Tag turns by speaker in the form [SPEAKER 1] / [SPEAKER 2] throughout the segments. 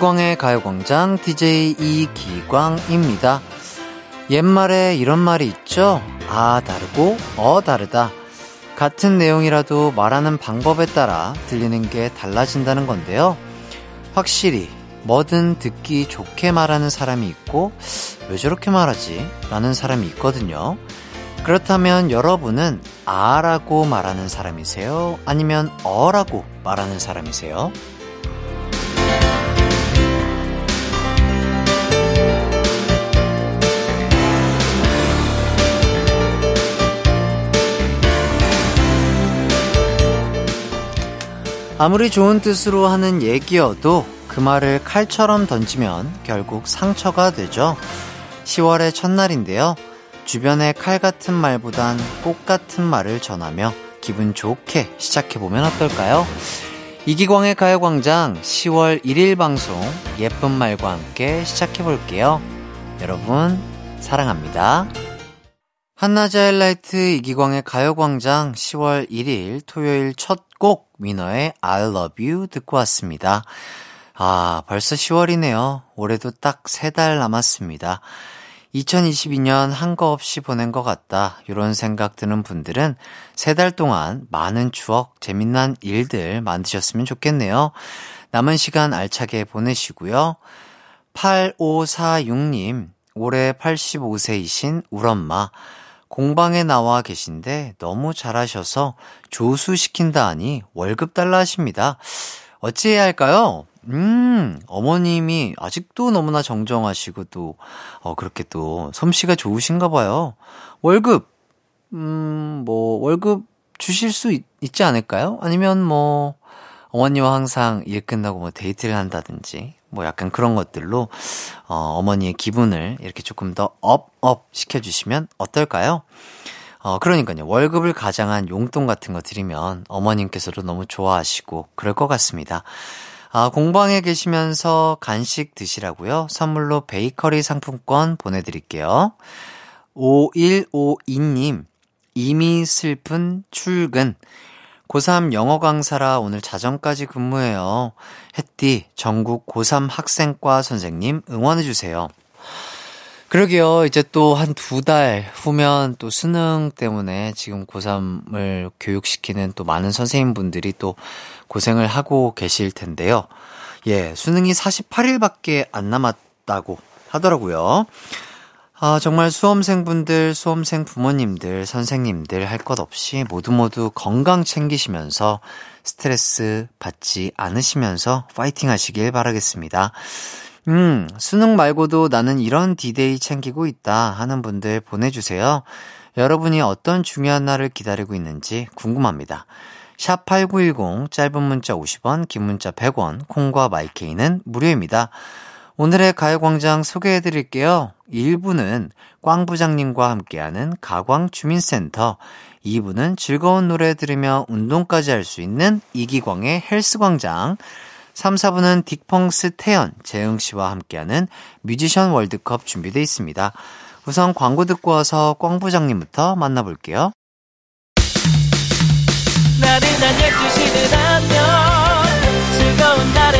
[SPEAKER 1] 이기광의 가요광장 DJ 이기광입니다. 옛말에 이런 말이 있죠? 아, 다르고, 어, 다르다. 같은 내용이라도 말하는 방법에 따라 들리는 게 달라진다는 건데요. 확실히, 뭐든 듣기 좋게 말하는 사람이 있고, 왜 저렇게 말하지? 라는 사람이 있거든요. 그렇다면 여러분은 아라고 말하는 사람이세요? 아니면 어라고 말하는 사람이세요? 아무리 좋은 뜻으로 하는 얘기여도 그 말을 칼처럼 던지면 결국 상처가 되죠. 10월의 첫날인데요. 주변에 칼 같은 말보단 꽃 같은 말을 전하며 기분 좋게 시작해보면 어떨까요? 이기광의 가요광장 10월 1일 방송 예쁜 말과 함께 시작해볼게요. 여러분, 사랑합니다. 한낮의 하이라이트 이기광의 가요광장 10월 1일 토요일 첫 곡 위너의 I love you 듣고 왔습니다. 아, 벌써 10월이네요. 올해도 딱 3달 남았습니다. 2022년 한 거 없이 보낸 것 같다. 이런 생각 드는 분들은 세 달 동안 많은 추억, 재미난 일들 만드셨으면 좋겠네요. 남은 시간 알차게 보내시고요. 8546님, 올해 85세이신 울엄마. 공방에 나와 계신데 너무 잘하셔서 조수시킨다 하니 월급 달라 하십니다. 어찌해야 할까요? 음, 어머님이 아직도 너무나 정정하시고 또, 어, 그렇게 또 솜씨가 좋으신가 봐요. 월급, 음, 뭐, 월급 주실 수 있, 있지 않을까요? 아니면 뭐, 어머니와 항상 일 끝나고 뭐 데이트를 한다든지, 뭐 약간 그런 것들로, 어, 어머니의 기분을 이렇게 조금 더 up, up 시켜주시면 어떨까요? 어, 그러니까요. 월급을 가장한 용돈 같은 거 드리면 어머님께서도 너무 좋아하시고 그럴 것 같습니다. 아, 공방에 계시면서 간식 드시라고요. 선물로 베이커리 상품권 보내드릴게요. 5152님, 이미 슬픈 출근. 고3 영어 강사라 오늘 자정까지 근무해요. 햇띠, 전국 고3 학생과 선생님 응원해주세요. 그러게요. 이제 또 한 두 달 후면 또 수능 때문에 지금 고3을 교육시키는 또 많은 선생님분들이 또 고생을 하고 계실 텐데요. 예, 수능이 48일밖에 안 남았다고 하더라고요. 아, 정말 수험생분들, 수험생 부모님들, 선생님들 할 것 없이 모두 모두 건강 챙기시면서 스트레스 받지 않으시면서 파이팅 하시길 바라겠습니다. 음, 수능 말고도 나는 이런 디데이 챙기고 있다 하는 분들 보내주세요. 여러분이 어떤 중요한 날을 기다리고 있는지 궁금합니다. 샵 8910, 짧은 문자 50원, 긴 문자 100원, 콩과 마이케이는 무료입니다. 오늘의 가요광장 소개해 드릴게요. 1부는 꽝 부장님과 함께하는 가광주민센터, 2부는 즐거운 노래 들으며 운동까지 할 수 있는 이기광의 헬스광장, 3, 4부는 딕펑스 태연, 재흥씨와 함께하는 뮤지션 월드컵 준비되어 있습니다. 우선 광고 듣고 와서 꽝 부장님부터 만나볼게요. 나른한 12시는 안녕 즐거운 반장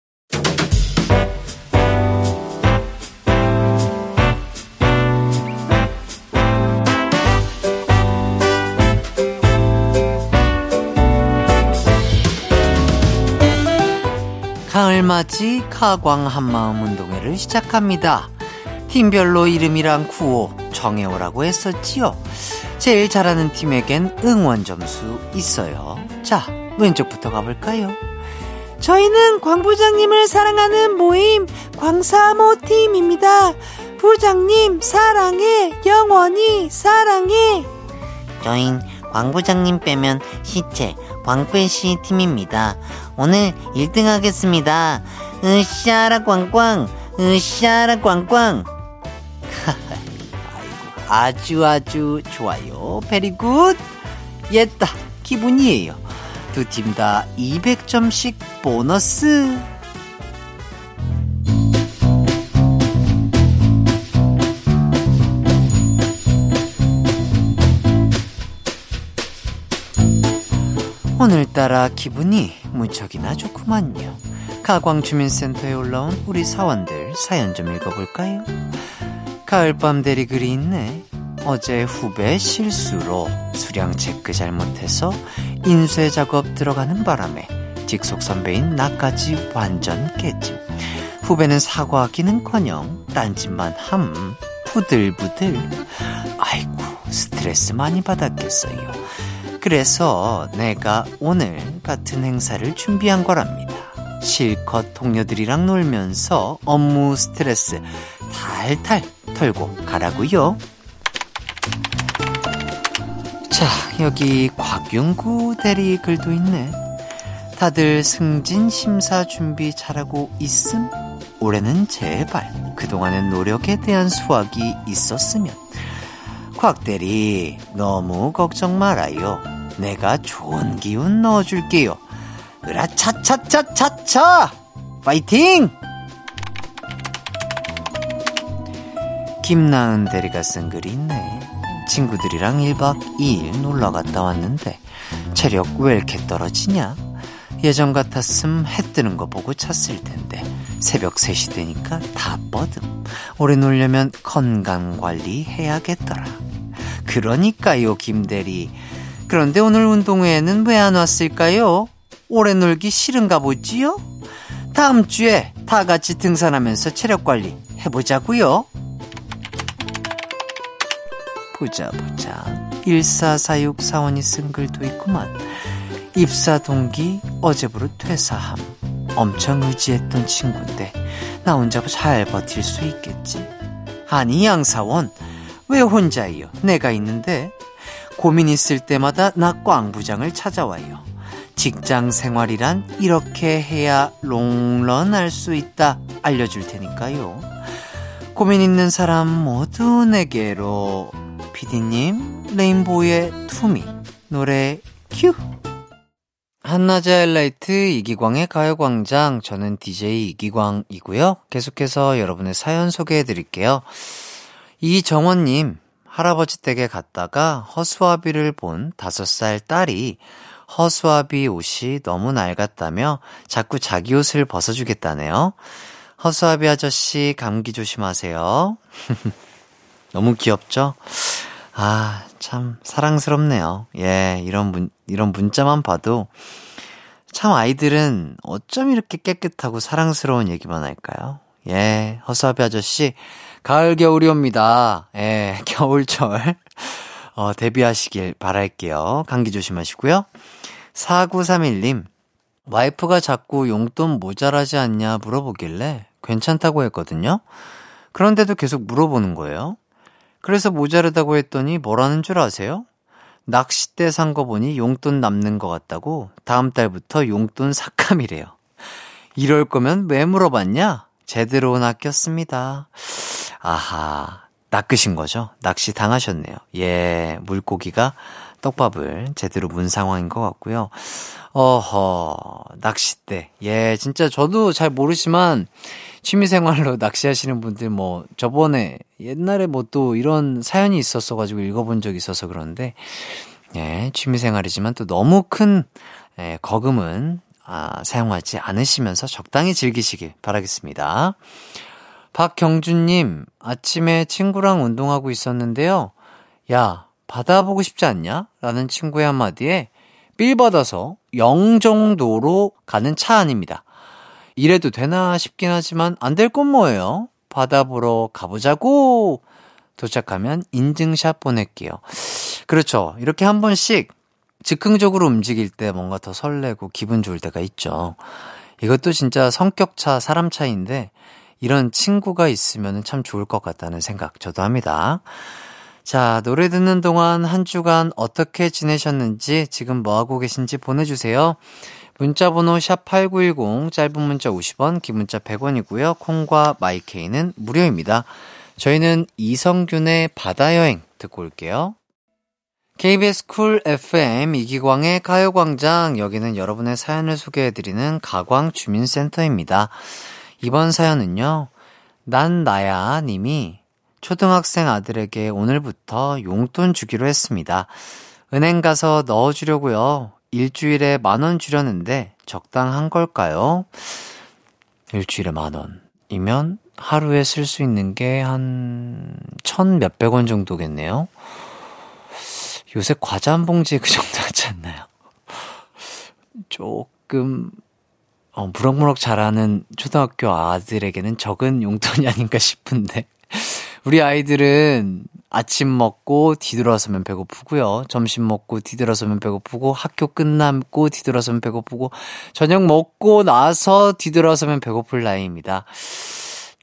[SPEAKER 1] 가을맞이 카광 한마음 운동회를 시작합니다. 팀별로 이름이랑 구호 정해오라고 했었지요. 제일 잘하는 팀에겐 응원 점수 있어요. 자, 왼쪽부터 가볼까요?
[SPEAKER 2] 저희는 광 부장님을 사랑하는 모임 광사모 팀입니다. 부장님 사랑해 영원히 사랑해.
[SPEAKER 3] 저흰 광 부장님 빼면 시체 광빼시 팀입니다. 오늘 1등 하겠습니다. 으쌰라 꽝꽝 으쌰라 꽝꽝
[SPEAKER 1] 아이고, 아주 아주 좋아요. 베리굿. 옛다. 기분이에요. 두 팀 다 200점씩 보너스. 오늘따라 기분이 무척이나 좋구만요. 가광 주민센터에 올라온 우리 사원들 사연 좀 읽어볼까요? 가을밤 대리 글이 있네. 어제 후배 실수로 수량 체크 잘못해서 인쇄 작업 들어가는 바람에 직속 선배인 나까지 완전 깨짐. 후배는 사과하기는커녕 딴짓만 함 부들부들. 아이고 스트레스 많이 받았겠어요. 그래서 내가 오늘 같은 행사를 준비한 거랍니다. 실컷 동료들이랑 놀면서 업무 스트레스 탈탈 털고 가라고요. 자, 여기 곽윤구 대리 글도 있네. 다들 승진 심사 준비 잘하고 있음? 올해는 제발 그동안의 노력에 대한 수확이 있었으면. 곽 대리, 너무 걱정 말아요. 내가 좋은 기운 넣어줄게요. 으라 차차차차차! 파이팅! 김나은 대리가 쓴 글이 있네. 친구들이랑 1박 2일 놀러 갔다 왔는데 체력 왜 이렇게 떨어지냐? 예전 같았음 해 뜨는 거 보고 찼을 텐데 새벽 3시 되니까 다 뻗음. 오래 놀려면 건강 관리 해야겠더라. 그러니까요, 김대리. 그런데 오늘 운동회에는 왜 안 왔을까요? 오래 놀기 싫은가 보지요? 다음 주에 다 같이 등산하면서 체력 관리 해보자고요. 보자 보자 1446 사원이 쓴 글도 있구만 입사 동기 어제부로 퇴사함 엄청 의지했던 친구인데 나 혼자 잘 버틸 수 있겠지 아니 양사원 왜 혼자예요 내가 있는데 고민 있을 때마다 나 꽝부장을 찾아와요 직장 생활이란 이렇게 해야 롱런할 수 있다 알려줄 테니까요 고민 있는 사람 모두 내게로 피디님, 레인보우의 투미, 노래 큐! 한낮의 하이라이트 이기광의 가요광장, 저는 DJ 이기광이고요. 계속해서 여러분의 사연 소개해 드릴게요. 이정원님, 할아버지 댁에 갔다가 허수아비를 본 다섯 살 딸이 허수아비 옷이 너무 낡았다며 자꾸 자기 옷을 벗어주겠다네요. 허수아비 아저씨 감기 조심하세요. 너무 귀엽죠? 아, 참, 사랑스럽네요. 예, 이런 문, 이런 문자만 봐도 참 아이들은 어쩜 이렇게 깨끗하고 사랑스러운 얘기만 할까요? 예, 허수아비 아저씨, 가을, 겨울이 옵니다. 예, 겨울철. 어, 데뷔하시길 바랄게요. 감기 조심하시고요. 4931님, 와이프가 자꾸 용돈 모자라지 않냐 물어보길래 괜찮다고 했거든요. 그런데도 계속 물어보는 거예요. 그래서 모자르다고 했더니 뭐라는 줄 아세요? 낚싯대 산 거 보니 용돈 남는 것 같다고 다음 달부터 용돈 삭감이래요. 이럴 거면 왜 물어봤냐? 제대로 낚였습니다. 아하, 낚으신 거죠? 낚시 당하셨네요. 예, 물고기가 떡밥을 제대로 문 상황인 것 같고요. 어허, 낚싯대. 예, 진짜 저도 잘 모르지만, 취미생활로 낚시하시는 분들 뭐, 저번에 옛날에 뭐 또 이런 사연이 있었어가지고 읽어본 적이 있어서 그런데, 예, 취미생활이지만 또 너무 큰, 예, 거금은, 아, 사용하지 않으시면서 적당히 즐기시길 바라겠습니다. 박경준님, 아침에 친구랑 운동하고 있었는데요. 야, 바다 보고 싶지 않냐? 라는 친구의 한마디에 삘 받아서 0 정도로 가는 차 안입니다. 이래도 되나 싶긴 하지만 안 될 건 뭐예요? 바다 보러 가보자고! 도착하면 인증샷 보낼게요. 그렇죠. 이렇게 한 번씩 즉흥적으로 움직일 때 뭔가 더 설레고 기분 좋을 때가 있죠. 이것도 진짜 성격차, 사람 차이인데 이런 친구가 있으면 참 좋을 것 같다는 생각 저도 합니다. 자, 노래 듣는 동안 한 주간 어떻게 지내셨는지 지금 뭐하고 계신지 보내주세요. 문자번호 샵8910, 짧은 문자 50원, 긴 문자 100원이고요. 콩과 마이케이는 무료입니다. 저희는 이성균의 바다여행 듣고 올게요. KBS 쿨 FM 이기광의 가요광장 여기는 여러분의 사연을 소개해드리는 가광주민센터입니다. 이번 사연은요. 난 나야 님이 초등학생 아들에게 오늘부터 용돈 주기로 했습니다. 은행 가서 넣어주려고요. 일주일에 만 원 주려는데 적당한 걸까요? 일주일에 만 원이면 하루에 쓸 수 있는 게 한 천 몇백 원 정도겠네요. 요새 과자 한 봉지에 그 정도 하지 않나요? 조금, 어, 무럭무럭 자라는 초등학교 아들에게는 적은 용돈이 아닌가 싶은데. 우리 아이들은 아침 먹고 뒤돌아서면 배고프고요. 점심 먹고 뒤돌아서면 배고프고 학교 끝나고 뒤돌아서면 배고프고 저녁 먹고 나서 뒤돌아서면 배고플 나이입니다.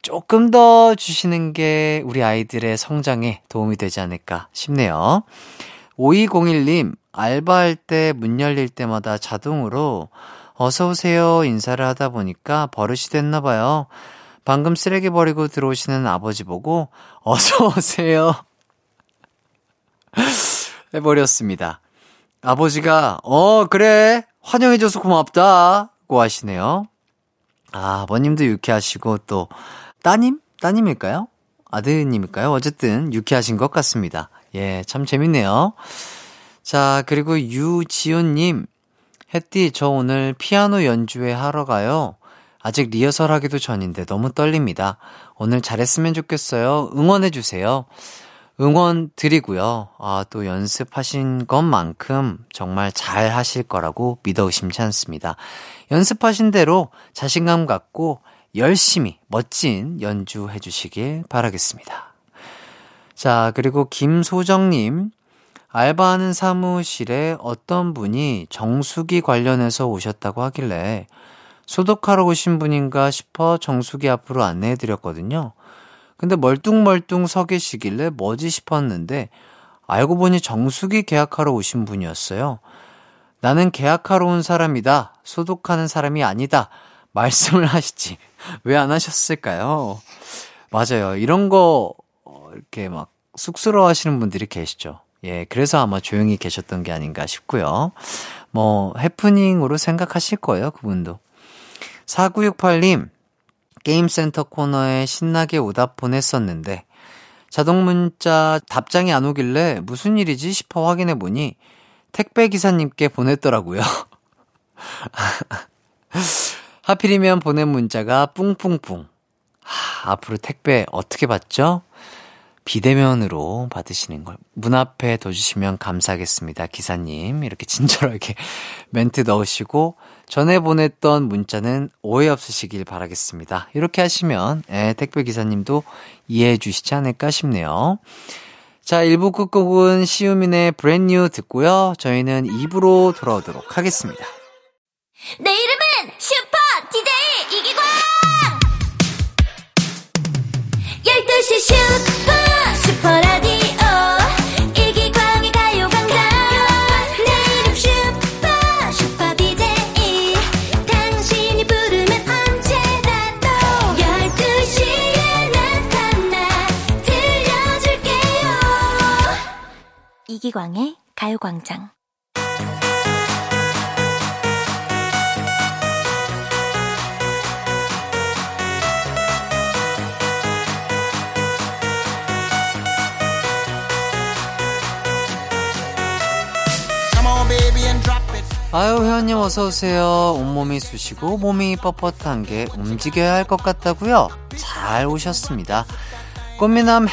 [SPEAKER 1] 조금 더 주시는 게 우리 아이들의 성장에 도움이 되지 않을까 싶네요. 5201님, 알바할 때 문 열릴 때마다 자동으로 어서오세요 인사를 하다 보니까 버릇이 됐나 봐요. 방금 쓰레기 버리고 들어오시는 아버지 보고 어서오세요. 해버렸습니다. 아버지가, 어, 그래. 환영해줘서 고맙다고 하시네요. 아, 아버님도 유쾌하시고 또 따님? 따님일까요? 아드님일까요? 어쨌든 유쾌하신 것 같습니다. 예, 참 재밌네요. 자, 그리고 유지훈님. 햇띠, 저 오늘 피아노 연주회 하러 가요. 아직 리허설 하기도 전인데 너무 떨립니다. 오늘 잘했으면 좋겠어요. 응원해주세요. 응원 드리고요. 아, 또 연습하신 것만큼 정말 잘 하실 거라고 믿어 의심치 않습니다. 연습하신 대로 자신감 갖고 열심히 멋진 연주해 주시길 바라겠습니다. 자, 그리고 김소정님. 알바하는 사무실에 어떤 분이 정수기 관련해서 오셨다고 하길래 소독하러 오신 분인가 싶어 정수기 앞으로 안내해 드렸거든요. 근데 멀뚱멀뚱 서 계시길래 뭐지 싶었는데 알고 보니 정수기 계약하러 오신 분이었어요. 나는 계약하러 온 사람이다. 소독하는 사람이 아니다. 말씀을 하시지. 왜 안 하셨을까요? 맞아요. 이런 거, 어, 이렇게 막 쑥스러워 하시는 분들이 계시죠. 예, 그래서 아마 조용히 계셨던 게 아닌가 싶고요. 뭐, 해프닝으로 생각하실 거예요, 그분도. 4968님, 게임센터 코너에 신나게 오답 보냈었는데, 자동 문자 답장이 안 오길래 무슨 일이지 싶어 확인해 보니, 택배 기사님께 보냈더라고요. 하필이면 보낸 문자가 뿡뿡뿡. 하, 앞으로 택배 어떻게 받죠? 비대면으로 받으시는 걸 문 앞에 둬주시면 감사하겠습니다. 기사님. 이렇게 친절하게 멘트 넣으시고 전에 보냈던 문자는 오해 없으시길 바라겠습니다. 이렇게 하시면 예, 택배 기사님도 이해해 주시지 않을까 싶네요. 자, 1부 끝곡은 시우민의 Brand New 듣고요. 저희는 2부로 돌아오도록 하겠습니다.
[SPEAKER 4] 내 이름은 슈퍼 DJ 이기광 12시 슈퍼 이기광의 가요광장
[SPEAKER 1] 아유, 회원님 어서 오세요. 온몸이 쑤시고 몸이 뻣뻣한 게 움직여야 할 것 같다고요? 잘 오셨습니다. 꽃미남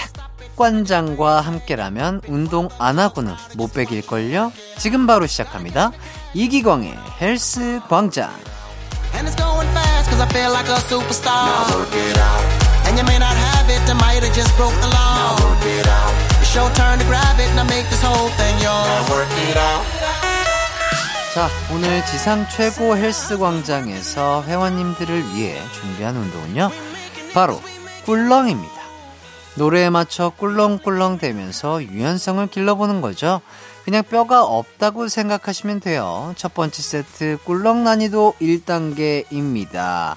[SPEAKER 1] 핵관장과 함께라면 운동 안 하고는 못 빼길걸요? 지금 바로 시작합니다. 이기광의 헬스 광장. 자, 오늘 지상 최고 헬스 광장에서 회원님들을 위해 준비한 운동은요. 바로 꿀렁입니다. 노래에 맞춰 꿀렁꿀렁 대면서 유연성을 길러보는 거죠. 그냥 뼈가 없다고 생각하시면 돼요. 첫 번째 세트 꿀렁 난이도 1단계입니다.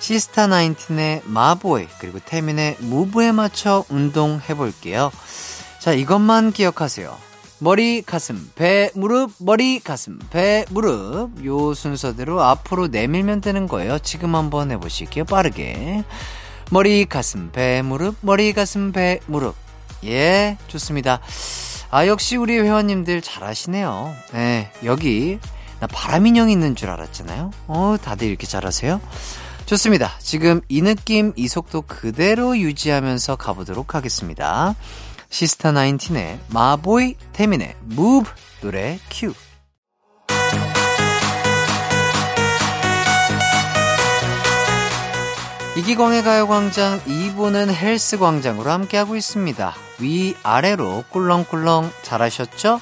[SPEAKER 1] 시스타 나인틴의 마보이, 그리고 태민의 무브에 맞춰 운동해 볼게요. 자, 이것만 기억하세요. 머리, 가슴, 배, 무릎, 머리, 가슴, 배, 무릎. 요 순서대로 앞으로 내밀면 되는 거예요. 지금 한번 해보실게요. 빠르게. 머리, 가슴, 배, 무릎, 머리, 가슴, 배, 무릎. 예, 좋습니다. 아, 역시 우리 회원님들 잘하시네요. 네, 여기, 나 바람인형 있는 줄 알았잖아요. 어, 다들 이렇게 잘하세요? 좋습니다. 지금 이 느낌, 이 속도 그대로 유지하면서 가보도록 하겠습니다. 시스타 나인틴의 마보이, 태민의 무브 노래 큐. 이기광의 가요광장 2부는 헬스광장으로 함께하고 있습니다. 위아래로 꿀렁꿀렁 잘하셨죠?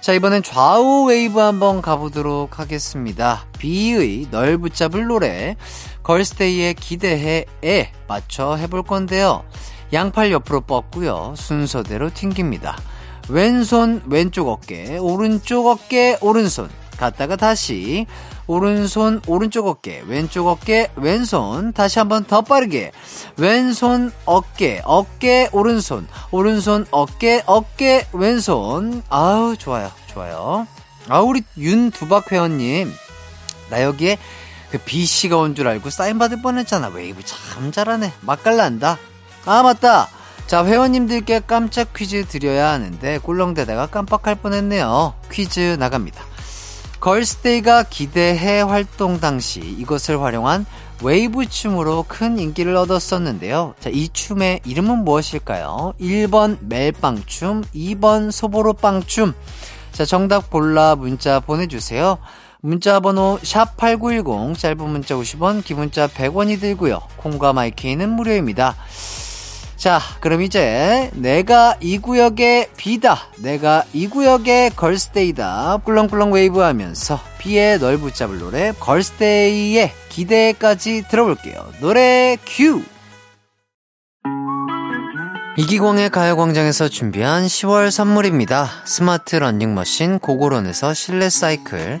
[SPEAKER 1] 자, 이번엔 좌우 웨이브 한번 가보도록 하겠습니다. 비의 널 붙잡을 노래, 걸스데이의 기대해에 맞춰 해볼 건데요. 양팔 옆으로 뻗고요. 순서대로 튕깁니다. 왼손 왼쪽 어깨, 오른쪽 어깨 오른손. 갔다가 다시 오른손 오른쪽 어깨, 왼쪽 어깨 왼손. 다시 한번 더 빠르게. 왼손 어깨, 어깨 오른손, 오른손 어깨, 어깨 왼손. 아우 좋아요, 좋아요. 아 우리 윤두박 회원님, 나 여기에 그 비 씨가 온 줄 알고 사인 받을 뻔했잖아. 웨이브 참 잘하네. 맛깔난다. 아 맞다. 자 회원님들께 깜짝 퀴즈 드려야 하는데 꿀렁대다가 깜빡할 뻔했네요. 퀴즈 나갑니다. 걸스데이가 기대해 활동 당시 이것을 활용한 웨이브 춤으로 큰 인기를 얻었었는데요. 자, 이 춤의 이름은 무엇일까요? 1번 멜빵춤, 2번 소보로빵춤. 자, 정답 골라 문자 보내주세요. 문자 번호 샵8910, 짧은 문자 50원, 긴 문자 100원이 들고요. 콩과 마이케이는 무료입니다. 자, 그럼 이제 내가 이 구역의 비다. 내가 이 구역의 걸스데이다. 꿀렁꿀렁 웨이브 하면서 비의 널 붙잡을 노래 걸스데이의 기대해까지 들어볼게요. 노래 큐! 이기광의 가요광장에서 준비한 10월 선물입니다. 스마트 러닝머신 고고론에서 실내 사이클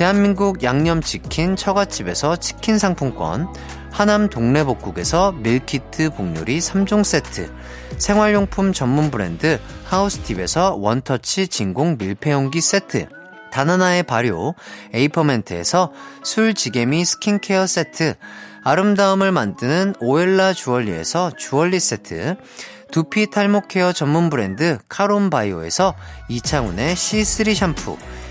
[SPEAKER 1] 대한민국 양념치킨 처갓집에서 치킨 상품권, 하남 동래복국에서 밀키트 복요리 3종 세트, 생활용품 전문 브랜드 하우스팁에서 원터치 진공 밀폐용기 세트, 다나나의 발효 에이퍼멘트에서 술지개미 스킨케어 세트, 아름다움을 만드는 오엘라 주얼리에서 주얼리 세트, 두피 탈모 케어 전문 브랜드 카론바이오에서 이창훈의 C3 샴푸,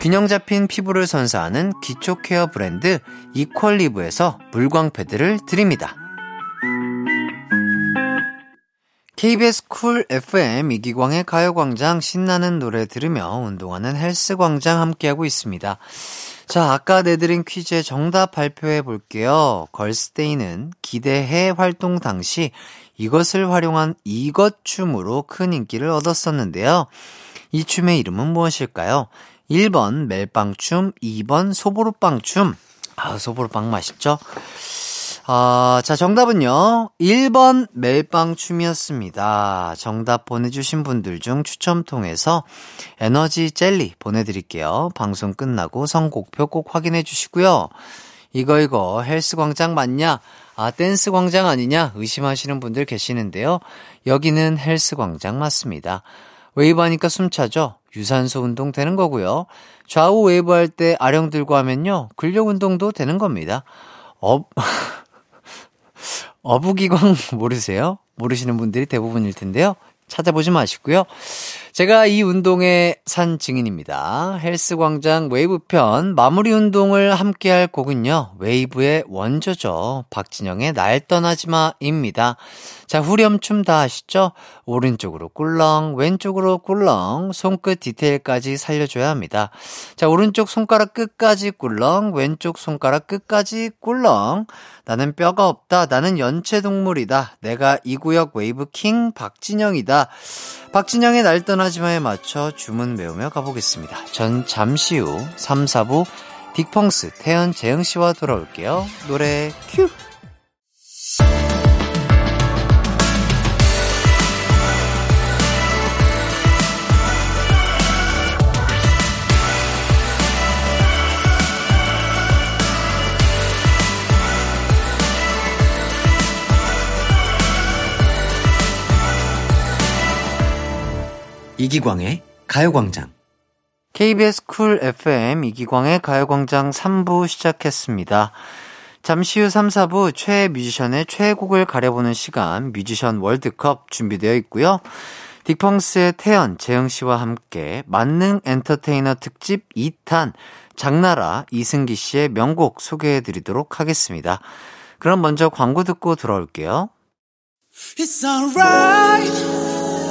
[SPEAKER 1] 균형 잡힌 피부를 선사하는 기초 케어 브랜드 이퀄리브에서 물광 패드를 드립니다. KBS 쿨 FM 이기광의 가요광장 신나는 노래 들으며 운동하는 헬스광장 함께하고 있습니다. 자, 아까 내드린 퀴즈의 정답 발표해 볼게요. 걸스데이는 기대해 활동 당시 이것을 활용한 이것 춤으로 큰 인기를 얻었었는데요. 이 춤의 이름은 무엇일까요? 1번 멜빵춤, 2번 소보루빵춤. 아, 소보루빵 맛있죠? 아, 자, 정답은요. 1번 멜빵춤이었습니다. 정답 보내주신 분들 중 추첨 통해서 에너지 젤리 보내드릴게요. 방송 끝나고 선곡표 꼭 확인해 주시고요. 이거, 이거, 헬스 광장 맞냐? 아, 댄스 광장 아니냐? 의심하시는 분들 계시는데요. 여기는 헬스 광장 맞습니다. 웨이브 하니까 숨 차죠? 유산소 운동 되는 거고요. 좌우 웨이브 할 때 아령 들고 하면요. 근력 운동도 되는 겁니다. 어, 어부기광 모르세요? 모르시는 분들이 대부분일 텐데요. 찾아보지 마시고요. 제가 이 운동의 산 증인입니다. 헬스광장 웨이브편 마무리 운동을 함께 할 곡은요. 웨이브의 원조죠. 박진영의 날 떠나지 마입니다. 자, 후렴춤 다 아시죠? 오른쪽으로 꿀렁, 왼쪽으로 꿀렁, 손끝 디테일까지 살려줘야 합니다. 자, 오른쪽 손가락 끝까지 꿀렁, 왼쪽 손가락 끝까지 꿀렁. 나는 뼈가 없다. 나는 연체동물이다. 내가 이 구역 웨이브 king 박진영이다. 박진영의 날 떠나지마에 맞춰 주문 외우며 가보겠습니다. 전 잠시 후 3, 4부 딕펑스 태연 재영 씨와 돌아올게요. 노래 큐!
[SPEAKER 5] 이기광의 가요광장.
[SPEAKER 1] KBS 쿨 FM 이기광의 가요광장 3부 시작했습니다. 잠시 후 3, 4부 최애 뮤지션의 최애곡을 가려보는 시간 뮤지션 월드컵 준비되어 있고요. 딕펑스의 태연, 재영씨와 함께 만능 엔터테이너 특집 2탄 장나라 이승기 씨의 명곡 소개해드리도록 하겠습니다. 그럼 먼저 광고 듣고 돌아올게요.
[SPEAKER 6] It's alright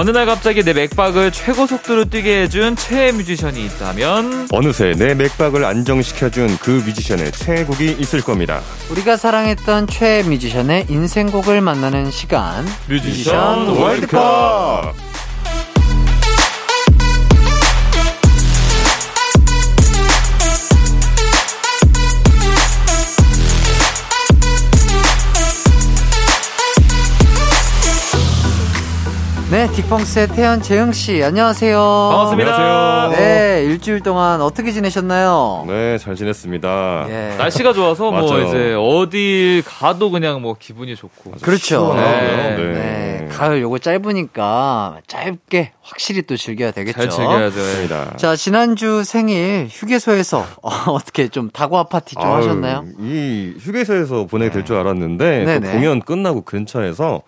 [SPEAKER 7] 어느 날 갑자기 내 맥박을 최고 속도로 뛰게 해준 최애 뮤지션이 있다면
[SPEAKER 8] 어느새 내 맥박을 안정시켜준 그 뮤지션의 최애곡이 있을 겁니다.
[SPEAKER 1] 우리가 사랑했던 최애 뮤지션의 인생곡을 만나는 시간
[SPEAKER 7] 뮤지션
[SPEAKER 8] 월드컵!
[SPEAKER 1] 네, 딕펑스의 태연 재영 씨, 안녕하세요.
[SPEAKER 7] 반갑습니다.
[SPEAKER 8] 안녕하세요.
[SPEAKER 1] 네, 일주일 동안 어떻게 지내셨나요?
[SPEAKER 8] 네, 잘 지냈습니다.
[SPEAKER 1] 예.
[SPEAKER 7] 날씨가 좋아서 뭐. 이제 어딜 가도 그냥 뭐 기분이 좋고
[SPEAKER 1] 그렇죠.
[SPEAKER 7] 네.
[SPEAKER 8] 네.
[SPEAKER 1] 네, 가을 요거 짧으니까 짧게 확실히 또 즐겨야 되겠죠.
[SPEAKER 7] 잘 즐겨야죠. 예.
[SPEAKER 8] 맞습니다.
[SPEAKER 1] 자, 지난주 생일 휴게소에서 어, 어떻게 좀 다고아 파티 좀
[SPEAKER 8] 아유,
[SPEAKER 1] 하셨나요?
[SPEAKER 8] 이 휴게소에서 보내게 될 줄 알았는데. 공연 끝나고 근처에서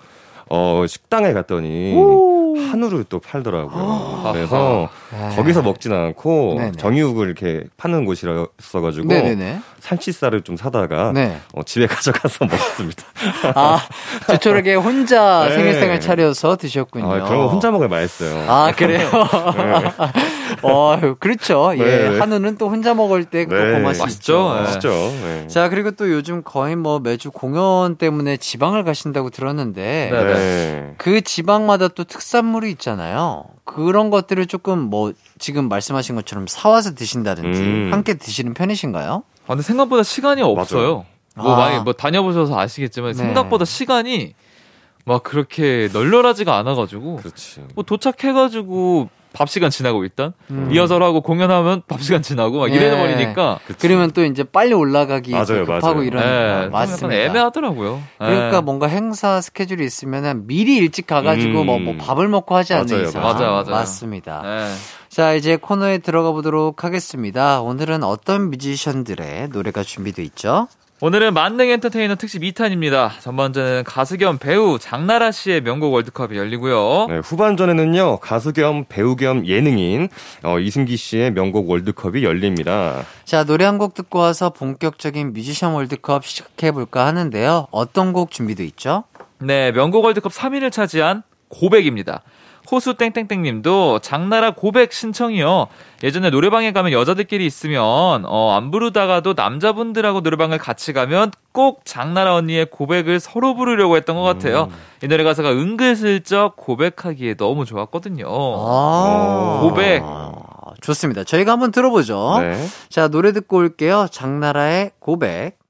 [SPEAKER 8] 어, 식당에 갔더니 한우를 또 팔더라고요. 그래서
[SPEAKER 1] 네.
[SPEAKER 8] 거기서 먹진 않고
[SPEAKER 1] 네네.
[SPEAKER 8] 정육을 이렇게 파는 곳이라서가지고. 산치살을 좀 사다가
[SPEAKER 1] 네.
[SPEAKER 8] 어, 집에 가져가서 먹었습니다.
[SPEAKER 1] 아, 조촐하게 혼자
[SPEAKER 8] 네.
[SPEAKER 1] 생일상을 차려서 드셨군요.
[SPEAKER 8] 아, 그런 거 혼자 먹어야 맛있어요.
[SPEAKER 1] 아, 그래요? 어, 그렇죠. 예.
[SPEAKER 8] 네, 네.
[SPEAKER 1] 한우는 또 혼자 먹을 때 그거
[SPEAKER 8] 네.
[SPEAKER 1] 맛이
[SPEAKER 7] 맛있죠?
[SPEAKER 1] 있죠.
[SPEAKER 7] 네.
[SPEAKER 8] 맛있죠. 네.
[SPEAKER 1] 자, 그리고 또 요즘 거의 뭐 매주 공연 때문에 지방을 가신다고 들었는데. 그 지방마다 또 특산 물이 있잖아요. 그런 것들을 조금 뭐 지금 말씀하신 것처럼 사와서 드신다든지
[SPEAKER 8] 음.
[SPEAKER 1] 함께 드시는 편이신가요?
[SPEAKER 7] 아, 근데 생각보다 시간이 없어요. 뭐
[SPEAKER 1] 아.
[SPEAKER 7] 많이 뭐 다녀보셔서 아시겠지만
[SPEAKER 1] 네.
[SPEAKER 7] 생각보다 시간이 막 그렇게 널널하지가 않아가지고
[SPEAKER 8] 그렇지.
[SPEAKER 7] 뭐 도착해가지고 밥 시간 지나고 일단
[SPEAKER 1] 음.
[SPEAKER 7] 리허설하고 공연하면 밥 시간 지나고 막
[SPEAKER 1] 예.
[SPEAKER 7] 이래는 버리니까
[SPEAKER 1] 그러면 또 이제 빨리 올라가기
[SPEAKER 8] 맞아요,
[SPEAKER 1] 급하고
[SPEAKER 8] 맞아요.
[SPEAKER 1] 이러니까
[SPEAKER 7] 네, 좀 약간
[SPEAKER 1] 맞습니다.
[SPEAKER 7] 애매하더라고요.
[SPEAKER 1] 그러니까
[SPEAKER 7] 예.
[SPEAKER 1] 뭔가 행사 스케줄이 있으면은 미리 일찍 가가지고
[SPEAKER 8] 음.
[SPEAKER 1] 뭐, 뭐 밥을 먹고 하지 않는
[SPEAKER 8] 맞아요,
[SPEAKER 1] 이상
[SPEAKER 7] 맞아요, 맞아요.
[SPEAKER 1] 맞습니다.
[SPEAKER 7] 네.
[SPEAKER 1] 자 이제 코너에 들어가 보도록 하겠습니다. 오늘은 어떤 뮤지션들의 노래가 준비돼 있죠?
[SPEAKER 7] 오늘은 만능 엔터테이너 특집 2탄입니다. 전반전에는 가수 겸 배우 장나라 씨의 명곡 월드컵이 열리고요.
[SPEAKER 8] 네, 후반전에는요 가수 겸 배우 겸 예능인 어, 이승기 씨의 명곡 월드컵이 열립니다.
[SPEAKER 1] 자 노래 한 곡 듣고 와서 본격적인 뮤지션 월드컵 시작해 볼까 하는데요. 어떤 곡 준비돼 있죠?
[SPEAKER 7] 네, 명곡 월드컵 3위를 차지한 고백입니다. 호수 땡땡땡님도 장나라 고백 신청이요. 예전에 노래방에 가면 여자들끼리 있으면 어, 안 부르다가도 남자분들하고 노래방을 같이 가면 꼭 장나라 언니의 고백을 서로 부르려고 했던 것 같아요. 이 노래 가사가 은근슬쩍 고백하기에 너무 좋았거든요.
[SPEAKER 1] 아,
[SPEAKER 7] 고백.
[SPEAKER 1] 좋습니다. 저희가 한번 들어보죠.
[SPEAKER 8] 네.
[SPEAKER 1] 자 노래 듣고 올게요. 장나라의 고백.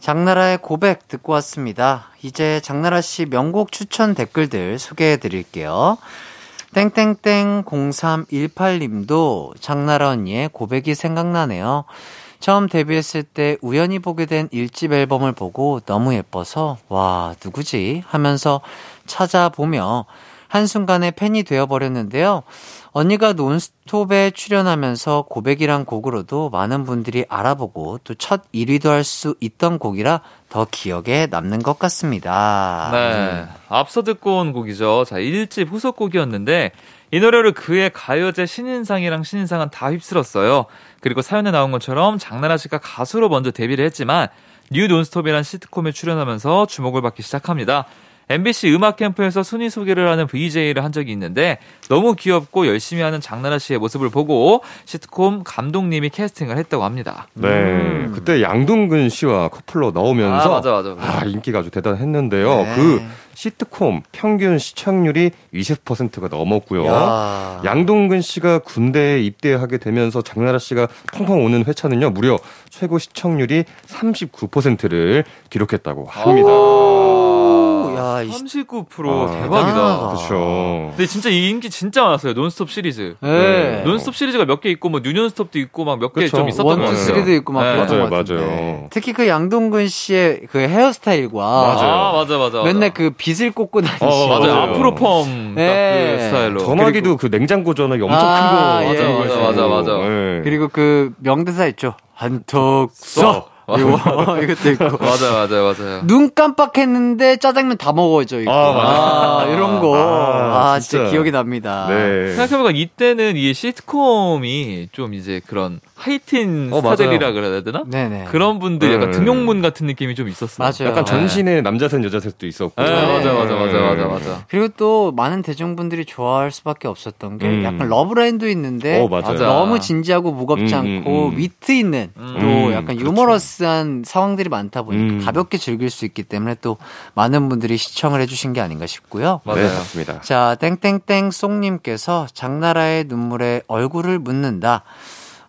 [SPEAKER 1] 장나라의 고백 듣고 왔습니다. 이제 장나라 씨 명곡 추천 댓글들 소개해 드릴게요. 땡땡땡 0318님도 장나라 언니의 고백이 생각나네요. 처음 데뷔했을 때 우연히 보게 된 1집 앨범을 보고 너무 예뻐서 와 누구지 하면서 찾아보며 한순간에 팬이 되어버렸는데요. 언니가 논스톱에 출연하면서 고백이란 곡으로도 많은 분들이 알아보고 또 첫 1위도 할 수 있던 곡이라 더 기억에 남는 것 같습니다.
[SPEAKER 7] 네. 앞서 듣고 온 곡이죠. 자, 1집 후속곡이었는데 이 노래를 그해 가요제 신인상이랑 신인상은 다 휩쓸었어요. 그리고 사연에 나온 것처럼 장나라 씨가 가수로 먼저 데뷔를 했지만 뉴 논스톱이란 시트콤에 출연하면서 주목을 받기 시작합니다. MBC 음악 캠프에서 순위 소개를 하는 VJ를 한 적이 있는데 너무 귀엽고 열심히 하는 장나라 씨의 모습을 보고 시트콤 감독님이 캐스팅을 했다고 합니다.
[SPEAKER 8] 네. 그때 양동근 씨와 커플로 나오면서
[SPEAKER 7] 아, 맞아, 맞아, 맞아.
[SPEAKER 8] 아, 인기가 아주 대단했는데요.
[SPEAKER 1] 네.
[SPEAKER 8] 그 시트콤 평균 시청률이 20%가 넘었고요.
[SPEAKER 1] 야.
[SPEAKER 8] 양동근 씨가 군대에 입대하게 되면서 장나라 씨가 펑펑 오는 회차는요, 무려 최고 시청률이 39%를 기록했다고 합니다.
[SPEAKER 1] 오, 야,
[SPEAKER 7] 이39%
[SPEAKER 8] 아,
[SPEAKER 7] 대박이다.
[SPEAKER 8] 그렇죠.
[SPEAKER 7] 근데 진짜 이 인기 진짜 많았어요. 논스톱 시리즈.
[SPEAKER 1] 네.
[SPEAKER 7] 논스톱 시리즈가 몇 개 있고 뭐 뉴논스톱도 있고 막 몇 개. 좀 있었던 것 같아요.
[SPEAKER 1] 쓰리도 있고 막
[SPEAKER 7] 네.
[SPEAKER 8] 맞아요,
[SPEAKER 1] 것 같은데.
[SPEAKER 8] 맞아요.
[SPEAKER 1] 특히 그 양동근 씨의 그 헤어스타일과
[SPEAKER 8] 맞아요.
[SPEAKER 7] 아, 맞아, 맞아.
[SPEAKER 1] 맨날
[SPEAKER 7] 맞아.
[SPEAKER 1] 그 빗을 꽂고 다니시고
[SPEAKER 8] 어,
[SPEAKER 7] 맞아요.
[SPEAKER 8] 맞아요.
[SPEAKER 7] 앞으로 펌.
[SPEAKER 1] 네.
[SPEAKER 7] 딱그 스타일로.
[SPEAKER 8] 전화기도 그 냉장고 전화기 엄청
[SPEAKER 1] 아,
[SPEAKER 8] 큰 거.
[SPEAKER 1] 예, 예.
[SPEAKER 7] 맞아, 맞아, 맞아.
[SPEAKER 8] 예.
[SPEAKER 1] 그리고 그 명대사 있죠. 한턱 써. 이거 이것도 있고.
[SPEAKER 7] 맞아, 맞아, 맞아요.
[SPEAKER 1] 눈 깜빡했는데 짜장면 다 먹어져 있고.
[SPEAKER 8] 아, 맞아.
[SPEAKER 1] 아, 이런 거.
[SPEAKER 8] 아,
[SPEAKER 1] 아, 진짜
[SPEAKER 8] 진짜.
[SPEAKER 1] 기억이 납니다.
[SPEAKER 8] 네.
[SPEAKER 7] 생각해보니까 이때는 이 시트콤이 좀 이제 그런 하이틴
[SPEAKER 8] 어,
[SPEAKER 7] 스타들이라 그래야 되나?
[SPEAKER 1] 네네.
[SPEAKER 7] 그런 분들 약간
[SPEAKER 8] 네.
[SPEAKER 7] 등용문 같은 느낌이 좀 있었어요.
[SPEAKER 1] 맞아요.
[SPEAKER 8] 약간 전신에 남자셋 여자셋도 있었고.
[SPEAKER 7] 네, 맞아, 맞아, 맞아,
[SPEAKER 8] 네.
[SPEAKER 7] 맞아, 맞아.
[SPEAKER 1] 그리고 또 많은 대중분들이 좋아할 수밖에 없었던 게
[SPEAKER 8] 음.
[SPEAKER 1] 약간 러브라인도 있는데
[SPEAKER 8] 어, 맞아요.
[SPEAKER 1] 너무 진지하고 무겁지
[SPEAKER 8] 음,
[SPEAKER 1] 않고
[SPEAKER 8] 음, 음.
[SPEAKER 1] 위트 있는 또
[SPEAKER 8] 음,
[SPEAKER 1] 약간
[SPEAKER 8] 그렇죠.
[SPEAKER 1] 유머러스 한 상황들이 많다 보니까
[SPEAKER 8] 음.
[SPEAKER 1] 가볍게 즐길 수 있기 때문에 또 많은 분들이 시청을 해주신 게 아닌가 싶고요.
[SPEAKER 7] 맞아요.
[SPEAKER 8] 네, 맞습니다.
[SPEAKER 1] 자, 땡땡땡 송님께서 장나라의 눈물에 얼굴을 묻는다.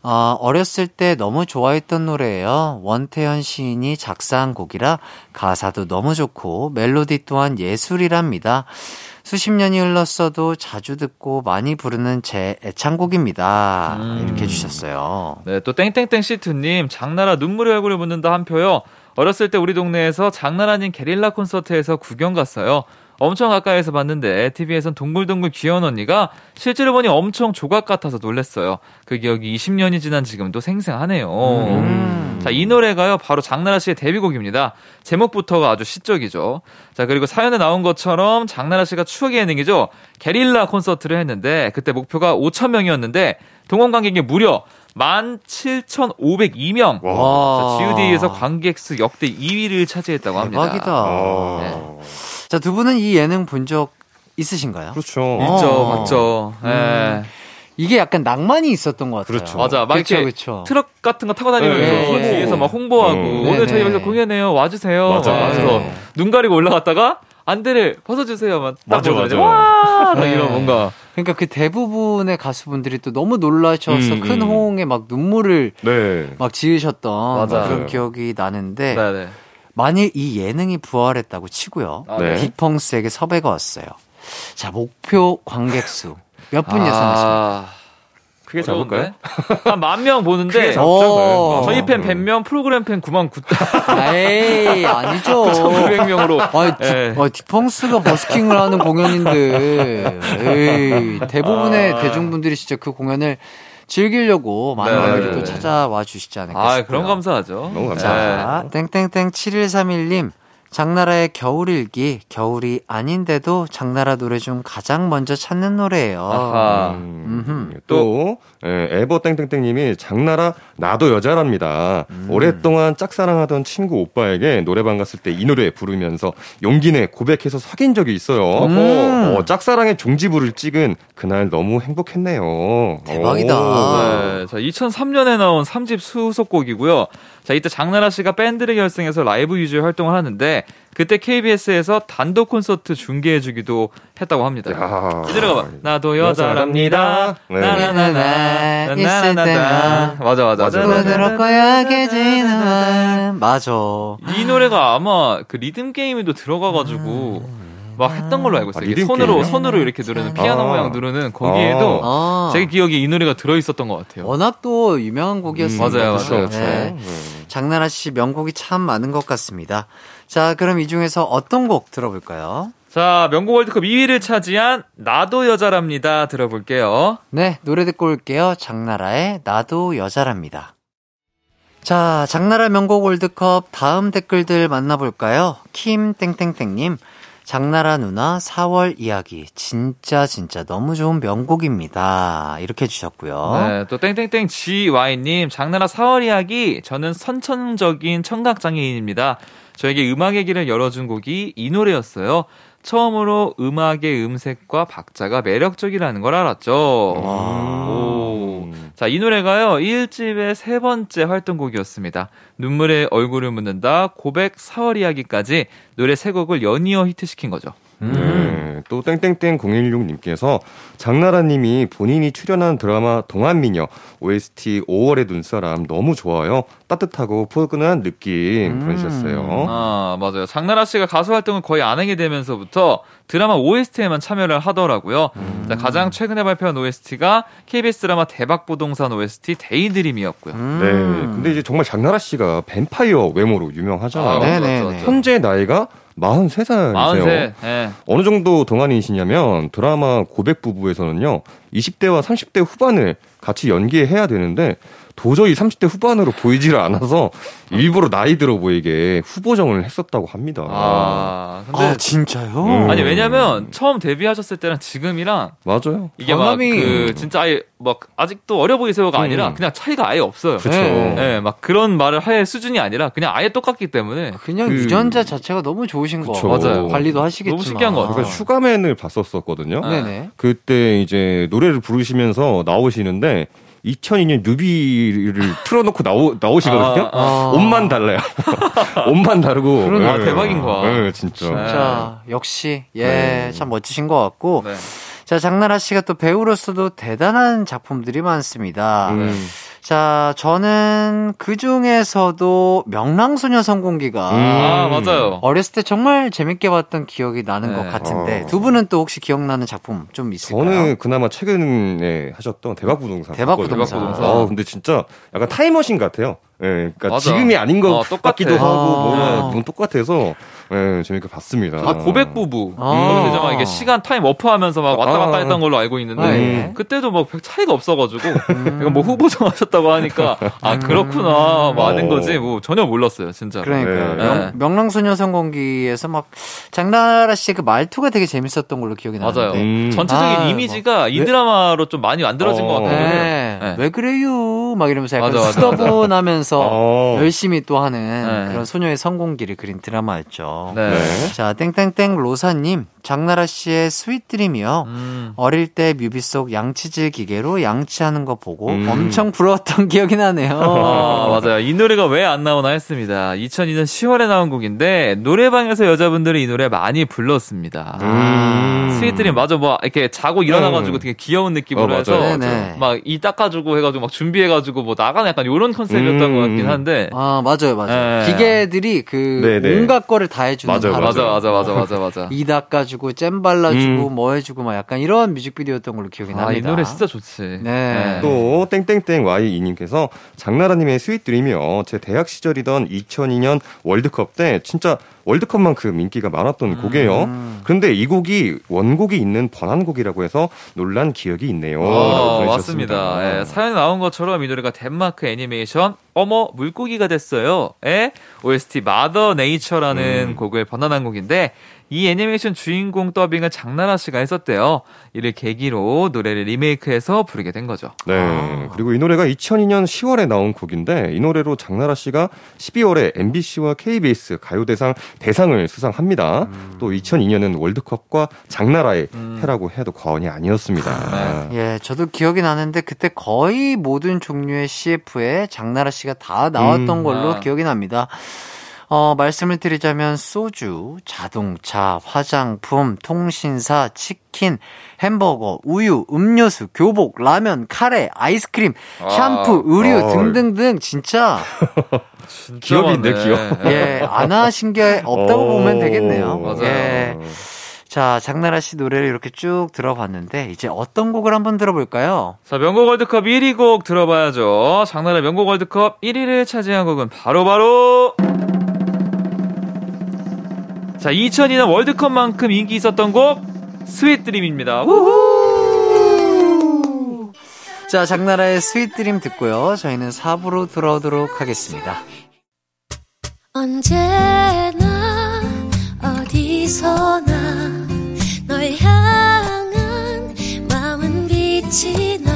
[SPEAKER 1] 어, 어렸을 때 너무 좋아했던 노래예요. 원태현 시인이 작사한 곡이라 가사도 너무 좋고 멜로디 또한 예술이랍니다. 수십 년이 흘렀어도 자주 듣고 많이 부르는 제 애창곡입니다.
[SPEAKER 7] 음.
[SPEAKER 1] 이렇게 해주셨어요.
[SPEAKER 7] 네, 또 땡땡땡 시트님 장나라 눈물의 얼굴을 묻는다 한 표요. 어렸을 때 우리 동네에서 장나라님 게릴라 콘서트에서 구경 갔어요. 엄청 가까이에서 봤는데 TV에선 동글동글 귀여운 언니가 실제로 보니 엄청 조각 같아서 놀랬어요. 그 기억이 20년이 지난 지금도 생생하네요.
[SPEAKER 1] 음.
[SPEAKER 7] 자, 이 노래가요, 바로 장나라 씨의 데뷔곡입니다. 제목부터가 아주 시적이죠. 자, 그리고 사연에 나온 것처럼 장나라 씨가 추억의 예능이죠. 게릴라 콘서트를 했는데, 그때 목표가 5,000명이었는데, 동원 관객이 무려 17,502명.
[SPEAKER 1] 와.
[SPEAKER 7] 자, GOD에서 관객 수 역대 2위를 차지했다고 합니다.
[SPEAKER 1] 대박이다.
[SPEAKER 8] 아,
[SPEAKER 1] 자, 두 분은 이 예능 본 적 있으신가요?
[SPEAKER 8] 그렇죠.
[SPEAKER 7] 있죠,
[SPEAKER 1] 어.
[SPEAKER 7] 맞죠. 예.
[SPEAKER 1] 이게 약간 낭만이 있었던 것 같아요.
[SPEAKER 8] 그렇죠.
[SPEAKER 7] 맞아. 막
[SPEAKER 1] 그쵸,
[SPEAKER 7] 이렇게
[SPEAKER 1] 그쵸.
[SPEAKER 7] 트럭 같은 거 타고 다니면서
[SPEAKER 1] 네, 네.
[SPEAKER 7] 뒤에서 막 홍보하고
[SPEAKER 8] 음.
[SPEAKER 7] 오늘
[SPEAKER 1] 네,
[SPEAKER 7] 저희
[SPEAKER 1] 네.
[SPEAKER 7] 여기서 공연해요. 와주세요.
[SPEAKER 8] 맞아,
[SPEAKER 7] 막
[SPEAKER 8] 맞아.
[SPEAKER 7] 그래서 눈 가리고 올라갔다가 안대를 벗어주세요. 막딱
[SPEAKER 8] 맞아, 맞아.
[SPEAKER 7] 와! 막
[SPEAKER 1] 네.
[SPEAKER 7] 이런 뭔가
[SPEAKER 1] 그러니까 그 대부분의 가수분들이 또 너무 놀라셔서
[SPEAKER 8] 음,
[SPEAKER 1] 큰
[SPEAKER 8] 음.
[SPEAKER 1] 호응에 막 눈물을
[SPEAKER 8] 네.
[SPEAKER 1] 막 지으셨던
[SPEAKER 7] 맞아요.
[SPEAKER 1] 그런 기억이 나는데
[SPEAKER 7] 네네.
[SPEAKER 1] 만일 이 예능이 부활했다고 치고요.
[SPEAKER 7] 아,
[SPEAKER 8] 네.
[SPEAKER 1] 빅펑스에게 섭외가 왔어요. 자 목표 관객 수몇 분 예상하십니까?
[SPEAKER 8] 크게 잡을까요?
[SPEAKER 7] 한 만 명 보는데
[SPEAKER 8] 잡-
[SPEAKER 1] 오.
[SPEAKER 7] 저희 팬 100명, 프로그램 팬 9만 9천
[SPEAKER 1] 에이 아니죠.
[SPEAKER 7] 900명으로
[SPEAKER 1] 아니, 디,
[SPEAKER 7] 예.
[SPEAKER 1] 아니, 딕펑스가 버스킹을 하는 공연인데, 에이, 대부분의
[SPEAKER 7] 아.
[SPEAKER 1] 대중분들이 진짜 그 공연을 즐기려고 많은
[SPEAKER 7] 네.
[SPEAKER 1] 분들이 또 찾아와 주시지 않을까
[SPEAKER 7] 아,
[SPEAKER 1] 싶고요.
[SPEAKER 7] 그런 감사하죠.
[SPEAKER 8] 너무 감사합니다.
[SPEAKER 1] 자, 땡땡땡 7131님. 장나라의 겨울일기, 겨울이 아닌데도 장나라 노래 중 가장 먼저 찾는 노래예요.
[SPEAKER 8] 음,
[SPEAKER 1] 음흠.
[SPEAKER 8] 또 예, 에버 땡땡땡님이 장나라 나도 여자랍니다.
[SPEAKER 1] 음.
[SPEAKER 8] 오랫동안 짝사랑하던 친구 오빠에게 노래방 갔을 때 이 노래 부르면서 용기 내 고백해서 사귄 적이 있어요.
[SPEAKER 1] 음.
[SPEAKER 8] 어, 짝사랑의 종지부를 찍은 그날 너무 행복했네요.
[SPEAKER 1] 대박이다.
[SPEAKER 8] 오.
[SPEAKER 7] 네. 자, 2003년에 나온 3집 후속곡이고요. 자, 이때 장나라 씨가 밴드를 결성해서 라이브 위주의 활동을 하는데 그때 KBS에서 단독 콘서트 중계해주기도 했다고 합니다.
[SPEAKER 8] 야.
[SPEAKER 7] 이 노래가 봐. 나도 여자랍니다.
[SPEAKER 8] 네.
[SPEAKER 1] 나나나나 있을
[SPEAKER 7] 나나나나.
[SPEAKER 1] 때만
[SPEAKER 7] 맞아 맞아 맞아.
[SPEAKER 1] 거야 맞아.
[SPEAKER 7] 이 노래가 아마 그 리듬 게임에도 들어가가지고 막 했던 걸로 알고 있어요.
[SPEAKER 8] 아,
[SPEAKER 7] 이게 손으로? 손으로 이렇게 누르는 피아노
[SPEAKER 8] 아.
[SPEAKER 7] 모양 누르는 거기에도
[SPEAKER 1] 아.
[SPEAKER 7] 제 기억에 이 노래가 들어 있었던 것 같아요.
[SPEAKER 1] 워낙 또 유명한 곡이었으니까.
[SPEAKER 7] 음, 맞아요? 맞아요.
[SPEAKER 1] 네. 장나라 씨 명곡이 참 많은 것 같습니다. 자, 그럼 이 중에서 어떤 곡 들어볼까요?
[SPEAKER 7] 자, 명곡 월드컵 2위를 차지한 나도 여자랍니다. 들어볼게요.
[SPEAKER 1] 네, 노래 듣고 올게요. 장나라의 나도 여자랍니다. 자, 장나라 명곡 월드컵 다음 댓글들 만나볼까요? 킴 땡땡땡님, 장나라 누나 4월 이야기 진짜 진짜 너무 좋은 명곡입니다. 이렇게 해주셨고요.
[SPEAKER 7] 네, 또 땡땡땡 GY님 장나라 4월 이야기 저는 선천적인 청각 장애인입니다. 저에게 음악의 길을 열어준 곡이 이 노래였어요. 처음으로 음악의 음색과 박자가 매력적이라는 걸 알았죠. 오. 자, 이 노래가요, 1집의 세 번째 활동곡이었습니다. 눈물에 얼굴을 묻는다, 고백 4월 이야기까지 노래 세 곡을 연이어 히트시킨 거죠.
[SPEAKER 8] 네, 또 땡땡땡 016님께서 장나라님이 본인이 출연한 드라마 동안미녀 OST 5월의 눈사람 너무 좋아요. 따뜻하고 포근한 느낌 보내주셨어요.
[SPEAKER 7] 아, 맞아요. 장나라 씨가 가수 활동을 거의 안 하게 되면서부터 드라마 OST에만 참여를 하더라고요. 자, 가장 최근에 발표한 OST가 KBS 드라마 대박부동산 OST Daydream이었고요.
[SPEAKER 8] 네, 근데 이제 정말 장나라 씨가 뱀파이어 외모로 유명하잖아요.
[SPEAKER 7] 아, 맞죠,
[SPEAKER 1] 네네네.
[SPEAKER 7] 맞죠, 맞죠.
[SPEAKER 8] 현재 나이가 43살이세요.
[SPEAKER 7] 43. 예.
[SPEAKER 8] 어느 정도 동안이시냐면 드라마 고백 부부에서는요 20대와 30대 후반을 같이 연기해야 되는데 도저히 30대 후반으로 보이지를 않아서 일부러 나이 들어 보이게 후보정을 했었다고 합니다.
[SPEAKER 7] 아, 근데
[SPEAKER 1] 아, 진짜요?
[SPEAKER 8] 음.
[SPEAKER 7] 아니 왜냐면 처음 데뷔하셨을 때랑 지금이랑
[SPEAKER 8] 맞아요.
[SPEAKER 7] 이게
[SPEAKER 1] 변함이-
[SPEAKER 7] 막그 진짜 아예 막 아직도 어려 보이세요가
[SPEAKER 8] 음.
[SPEAKER 7] 아니라 그냥 차이가 아예 없어요.
[SPEAKER 8] 그쵸.
[SPEAKER 1] 네.
[SPEAKER 7] 예, 막 그런 말을 할 수준이 아니라 그냥 아예 똑같기 때문에
[SPEAKER 1] 그냥
[SPEAKER 8] 그-
[SPEAKER 1] 유전자 자체가 너무 좋으신 거
[SPEAKER 8] 그쵸.
[SPEAKER 7] 맞아요.
[SPEAKER 1] 관리도 하시겠지만.
[SPEAKER 7] 너무 신기한 것 같아요.
[SPEAKER 8] 그러니까 슈가맨을 봤었었거든요.
[SPEAKER 1] 네네.
[SPEAKER 8] 그때 이제 노래를 부르시면서 나오시는데 2002년 뉴비를 틀어놓고 나오, 나오시거든요.
[SPEAKER 7] 아, 아.
[SPEAKER 8] 옷만 달라요. 옷만 다르고.
[SPEAKER 1] 그러네.
[SPEAKER 7] 아, 대박인 거야.
[SPEAKER 8] 네, 진짜.
[SPEAKER 7] 네.
[SPEAKER 1] 자, 역시, 예,
[SPEAKER 8] 네.
[SPEAKER 1] 참 멋지신 것 같고.
[SPEAKER 7] 네.
[SPEAKER 1] 자, 장나라 씨가 또 배우로서도 대단한 작품들이 많습니다.
[SPEAKER 8] 음.
[SPEAKER 1] 자, 저는 그 중에서도 명랑소녀 성공기가
[SPEAKER 7] 아, 맞아요.
[SPEAKER 1] 어렸을 때 정말 재밌게 봤던 기억이 나는
[SPEAKER 7] 네.
[SPEAKER 1] 것 같은데
[SPEAKER 8] 어.
[SPEAKER 1] 두 분은 또 혹시 기억나는 작품 좀 있을까요?
[SPEAKER 8] 저는 그나마 최근에 하셨던 대박부동산.
[SPEAKER 1] 대박부동산.
[SPEAKER 7] 대박부동산.
[SPEAKER 8] 아, 근데 진짜 약간 타임머신 같아요. 예, 그러니까
[SPEAKER 7] 맞아.
[SPEAKER 8] 지금이 아닌 것
[SPEAKER 7] 어, 똑같아.
[SPEAKER 8] 같기도 하고
[SPEAKER 1] 아.
[SPEAKER 8] 똑같아서 예, 재밌게 봤습니다.
[SPEAKER 7] 아, 고백 부부.
[SPEAKER 1] 아.
[SPEAKER 7] 막 이게 시간 타임 어프하면서 막 왔다 갔다
[SPEAKER 8] 아.
[SPEAKER 7] 했던 걸로 알고 있는데
[SPEAKER 1] 아, 예.
[SPEAKER 7] 그때도 뭐별 차이가 없어가지고 이거 뭐 후보 정 하셨다고 하니까 아 그렇구나 뭐 아는
[SPEAKER 8] 어.
[SPEAKER 7] 거지 뭐 전혀 몰랐어요 진짜.
[SPEAKER 1] 그러니까요.
[SPEAKER 8] 네.
[SPEAKER 1] 명,
[SPEAKER 7] 네.
[SPEAKER 1] 명랑소녀 성공기에서 막 장나라 씨의 그 말투가 되게 재밌었던 걸로 기억이
[SPEAKER 7] 맞아요.
[SPEAKER 1] 나는데.
[SPEAKER 8] 음.
[SPEAKER 7] 전체적인
[SPEAKER 1] 아,
[SPEAKER 7] 이미지가 이
[SPEAKER 1] 왜-
[SPEAKER 7] 드라마로 좀 많이 만들어진
[SPEAKER 8] 어.
[SPEAKER 7] 것 같아요.
[SPEAKER 1] 네.
[SPEAKER 7] 네.
[SPEAKER 1] 왜 그래요? 막 이러면서 약간
[SPEAKER 7] 맞아, 맞아,
[SPEAKER 1] 수더분하면서
[SPEAKER 8] 어.
[SPEAKER 1] 열심히 또 하는
[SPEAKER 7] 네.
[SPEAKER 1] 그런 소녀의 성공기를 그린 드라마였죠.
[SPEAKER 7] 네.
[SPEAKER 8] 네.
[SPEAKER 1] 자, 땡땡땡 로사님, 장나라 씨의 Sweet Dream이요.
[SPEAKER 7] 음.
[SPEAKER 1] 어릴 때 뮤비 속 양치질 기계로 양치하는 거 보고
[SPEAKER 8] 음.
[SPEAKER 1] 엄청 부러웠던 기억이 나네요.
[SPEAKER 7] 아, 맞아요. 이 노래가 왜 안 나오나 했습니다. 2002년 10월에 나온 곡인데 노래방에서 여자분들이 이 노래 많이 불렀습니다.
[SPEAKER 8] 음.
[SPEAKER 7] Sweet Dream이 맞아 뭐 이렇게 자고 일어나가지고
[SPEAKER 8] 음.
[SPEAKER 7] 되게 귀여운 느낌으로
[SPEAKER 8] 어,
[SPEAKER 7] 해서. 막 이 닦아주고 해가지고 막 준비해가지고 뭐 나가는 약간 이런 컨셉이었던
[SPEAKER 8] 음.
[SPEAKER 7] 것 같긴 한데
[SPEAKER 1] 아, 맞아요, 맞아요.
[SPEAKER 7] 네.
[SPEAKER 1] 기계들이 그
[SPEAKER 8] 네네.
[SPEAKER 1] 온갖 거를 다 해주는
[SPEAKER 8] 맞아요.
[SPEAKER 7] 맞아 맞아 맞아 맞아 맞아.
[SPEAKER 1] 이 닦아주 고 잼 발라주고
[SPEAKER 8] 음.
[SPEAKER 1] 뭐 해주고 막 약간 이런 뮤직비디오였던 걸로 기억이
[SPEAKER 7] 아, 이
[SPEAKER 1] 납니다.
[SPEAKER 7] 노래 진짜 좋지.
[SPEAKER 1] 네.
[SPEAKER 8] 또 땡땡땡 Y2님께서 장나라님의 Sweet Dream이요. 제 대학 시절이던 2002년 월드컵 때 진짜 월드컵만큼 인기가 많았던 곡이에요. 그런데 이 곡이 원곡이 있는 번안곡이라고 해서 놀란 기억이 있네요. 라고
[SPEAKER 7] 어. 맞습니다. 예, 사연에 나온 것처럼 이 노래가 덴마크 애니메이션 어머 물고기가 됐어요의 OST 마더 네이처라는 곡을 번안한 곡인데 이 애니메이션 주인공 더빙을 장나라 씨가 했었대요. 이를 계기로 노래를 리메이크해서 부르게 된 거죠.
[SPEAKER 8] 네. 그리고 이 노래가 2002년 10월에 나온 곡인데 이 노래로 장나라 씨가 12월에 MBC와 KBS 가요대상 대상을 수상합니다. 또 2002년은 월드컵과 장나라의 해라고 해도 과언이 아니었습니다.
[SPEAKER 1] 예, 저도 기억이 나는데 그때 거의 모든 종류의 CF에 장나라 씨가 다 나왔던
[SPEAKER 8] 음.
[SPEAKER 1] 걸로
[SPEAKER 7] 아.
[SPEAKER 1] 기억이 납니다. 어, 말씀을 드리자면 소주, 자동차, 화장품, 통신사, 치킨, 햄버거, 우유, 음료수, 교복, 라면, 카레, 아이스크림, 샴푸, 의류
[SPEAKER 8] 아.
[SPEAKER 1] 등등등 진짜
[SPEAKER 8] 기업인데,
[SPEAKER 7] 많네.
[SPEAKER 8] 기업.
[SPEAKER 1] 예, 안 하신 게 없다고
[SPEAKER 8] 오.
[SPEAKER 1] 보면 되겠네요.
[SPEAKER 7] 맞아요.
[SPEAKER 1] 예. 자, 장나라 씨 노래를 이렇게 쭉 들어봤는데 이제 어떤 곡을 한번 들어볼까요?
[SPEAKER 7] 자, 명곡 월드컵 1위 곡 들어봐야죠. 장나라 명곡 월드컵 1위를 차지한 곡은 바로 바로 자, 2002년 월드컵만큼 인기 있었던 곡 Sweet Dream입니다. 우후!
[SPEAKER 1] 자, 장나라의 Sweet Dream 듣고요. 저희는 4부로 돌아오도록 하겠습니다.
[SPEAKER 4] 언제나 어디서나 널 향한 마음은 빛이 나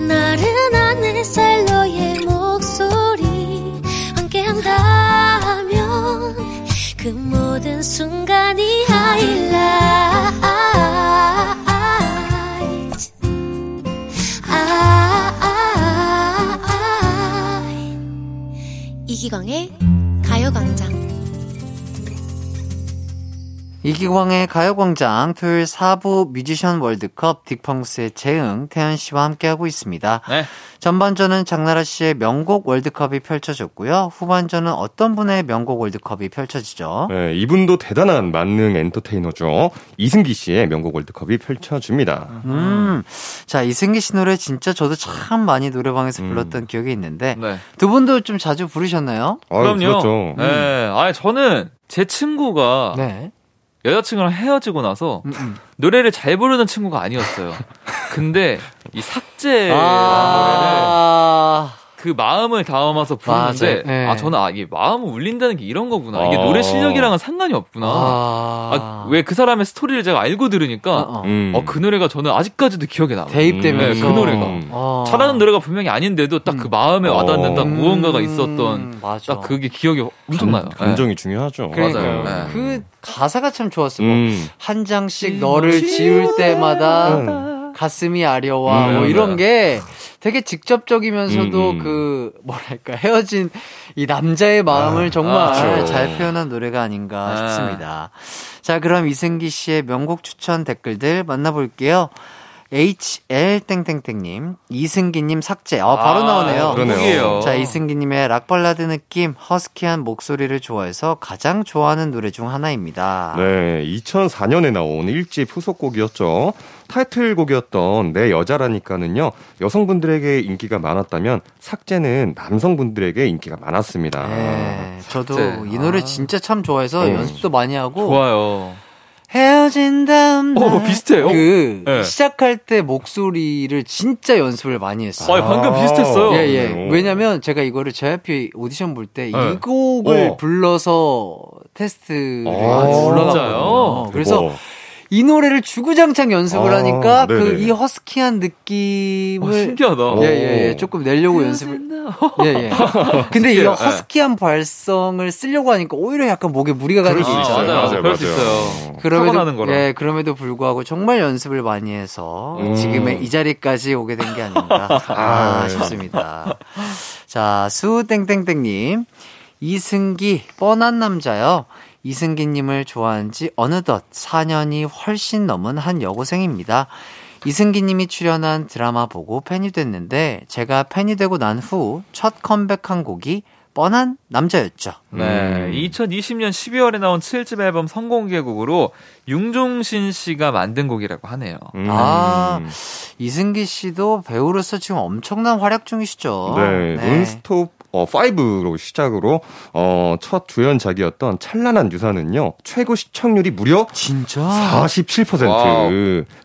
[SPEAKER 4] 나른한 햇살 너의 목 그 모든 순간이 하이라이트. 아, 이기광의 가요광장
[SPEAKER 1] 이기광의 가요광장 토요일 4부 뮤지션 월드컵 딕펑스의 재응, 태연 씨와 함께하고 있습니다.
[SPEAKER 7] 네.
[SPEAKER 1] 전반전은 장나라 씨의 명곡 월드컵이 펼쳐졌고요. 후반전은 어떤 분의 명곡 월드컵이 펼쳐지죠.
[SPEAKER 8] 네, 이분도 대단한 만능 엔터테이너죠. 이승기 씨의 명곡 월드컵이 펼쳐집니다.
[SPEAKER 1] 음, 자, 이승기 씨 노래 진짜 저도 참 많이 노래방에서
[SPEAKER 8] 음.
[SPEAKER 1] 불렀던 기억이 있는데,
[SPEAKER 7] 네.
[SPEAKER 1] 두 분도 좀 자주 부르셨나요?
[SPEAKER 8] 아유,
[SPEAKER 7] 그럼요.
[SPEAKER 8] 그렇죠.
[SPEAKER 7] 네. 아니, 저는 제 친구가
[SPEAKER 1] 네.
[SPEAKER 7] 여자친구랑 헤어지고 나서
[SPEAKER 1] 음, 음.
[SPEAKER 7] 노래를 잘 부르는 친구가 아니었어요. 근데 이 노래를
[SPEAKER 1] 아,
[SPEAKER 7] 그 마음을 담아서 부르는데.
[SPEAKER 1] 네.
[SPEAKER 7] 아 저는 아 이게 마음을 울린다는 게 이런 거구나. 이게
[SPEAKER 8] 아.
[SPEAKER 7] 노래 실력이랑은 상관이 없구나.
[SPEAKER 1] 아,
[SPEAKER 7] 아, 왜그 사람의 스토리를 제가 알고 들으니까
[SPEAKER 1] 어, 어.
[SPEAKER 8] 음.
[SPEAKER 7] 어, 그 노래가 저는 아직까지도 기억에 남아요.
[SPEAKER 1] 대입되면서
[SPEAKER 7] 네, 그 노래가.
[SPEAKER 1] 어.
[SPEAKER 7] 잘하는 노래가 분명히 아닌데도 딱 그 마음에 와닿는다
[SPEAKER 8] 어.
[SPEAKER 7] 무언가가
[SPEAKER 1] 음,
[SPEAKER 7] 있었던
[SPEAKER 1] 맞아.
[SPEAKER 7] 딱 그게 기억이 엄청나요. 네.
[SPEAKER 8] 감정이 중요하죠.
[SPEAKER 1] 그러니까요.
[SPEAKER 7] 맞아요. 네.
[SPEAKER 1] 그 가사가 참 좋았어. 뭐
[SPEAKER 8] 음.
[SPEAKER 1] 한 장씩 너를 지울 때마다
[SPEAKER 8] 음.
[SPEAKER 1] 가슴이 아려와
[SPEAKER 8] 음,
[SPEAKER 1] 뭐 이런
[SPEAKER 7] 맞아요.
[SPEAKER 1] 게 되게 직접적이면서도
[SPEAKER 8] 음, 음.
[SPEAKER 1] 그 뭐랄까 헤어진 이 남자의 마음을
[SPEAKER 8] 아,
[SPEAKER 1] 정말
[SPEAKER 8] 그렇죠.
[SPEAKER 1] 잘 표현한 노래가 아닌가
[SPEAKER 7] 아.
[SPEAKER 1] 싶습니다. 자, 그럼 이승기 씨의 명곡 추천 댓글들 만나볼게요. HL 땡땡땡님, 이승기님 삭제. 아, 바로
[SPEAKER 7] 아,
[SPEAKER 1] 나오네요.
[SPEAKER 8] 그러네요.
[SPEAKER 1] 자, 이승기님의 락발라드 느낌, 허스키한 목소리를 좋아해서 가장 좋아하는 노래 중 하나입니다.
[SPEAKER 8] 네, 2004년에 나온 1집 후속곡이었죠. 타이틀곡이었던 내 여자라니까는요, 여성분들에게 인기가 많았다면 삭제는 남성분들에게 인기가 많았습니다.
[SPEAKER 1] 네, 저도
[SPEAKER 7] 삭제.
[SPEAKER 1] 이 노래
[SPEAKER 7] 아.
[SPEAKER 1] 진짜 참 좋아해서
[SPEAKER 8] 음.
[SPEAKER 1] 연습도 많이 하고
[SPEAKER 7] 좋아요.
[SPEAKER 1] 헤어진 다음 날
[SPEAKER 7] 어, 비슷해요.
[SPEAKER 1] 그
[SPEAKER 7] 네.
[SPEAKER 1] 시작할 때 목소리를 진짜 연습을 많이 했어요.
[SPEAKER 7] 아, 방금 비슷했어요.
[SPEAKER 1] 예, 예.
[SPEAKER 8] 그래요?
[SPEAKER 1] 왜냐면 제가 이거를 JYP 오디션 볼 때이
[SPEAKER 7] 네.
[SPEAKER 1] 곡을
[SPEAKER 8] 어.
[SPEAKER 1] 불러서 테스트를
[SPEAKER 8] 아.
[SPEAKER 7] 진짜요?
[SPEAKER 1] 그래서
[SPEAKER 8] 대박.
[SPEAKER 1] 이 노래를 주구장창 연습을
[SPEAKER 8] 아,
[SPEAKER 1] 하니까 그. 이 허스키한
[SPEAKER 7] 어,
[SPEAKER 1] 느낌을
[SPEAKER 7] 신기하다.
[SPEAKER 8] 어.
[SPEAKER 1] 예, 예, 예. 조금 내려고 연습을. 예, 예. 근데 이. 허스키한 발성을 쓰려고 하니까 오히려 약간 목에 무리가 가는
[SPEAKER 8] 게수
[SPEAKER 7] 아,
[SPEAKER 8] 있어요.
[SPEAKER 1] 있어요.
[SPEAKER 7] 맞아요. 그럴 수 있어요.
[SPEAKER 1] 그럼에도,
[SPEAKER 7] 타고나는 거라.
[SPEAKER 1] 예, 그럼에도 불구하고 정말 연습을 많이 해서
[SPEAKER 8] 음.
[SPEAKER 1] 지금의 이 자리까지 오게 된 게 아닌가 아,
[SPEAKER 8] 아,
[SPEAKER 1] 싶습니다. 자, 수땡땡땡님. 이승기, 뻔한 남자요. 이승기님을 좋아한 지 어느덧 4년이 훨씬 넘은 한 여고생입니다. 이승기님이 출연한 드라마 보고 팬이 됐는데 제가 팬이 되고 난 후 첫 컴백한 곡이 뻔한 남자였죠.
[SPEAKER 7] 네.
[SPEAKER 8] 음.
[SPEAKER 7] 2020년 12월에 나온 7집 앨범 성공개곡으로 융종신 씨가 만든 곡이라고 하네요.
[SPEAKER 8] 음.
[SPEAKER 1] 아, 이승기 씨도 배우로서 지금 엄청난 활약 중이시죠.
[SPEAKER 8] 네, 논스톱 어, 5로 시작으로 어, 첫 주연작이었던 찬란한 유산은요 최고 시청률이 무려
[SPEAKER 1] 진짜
[SPEAKER 8] 47%.
[SPEAKER 7] 와우.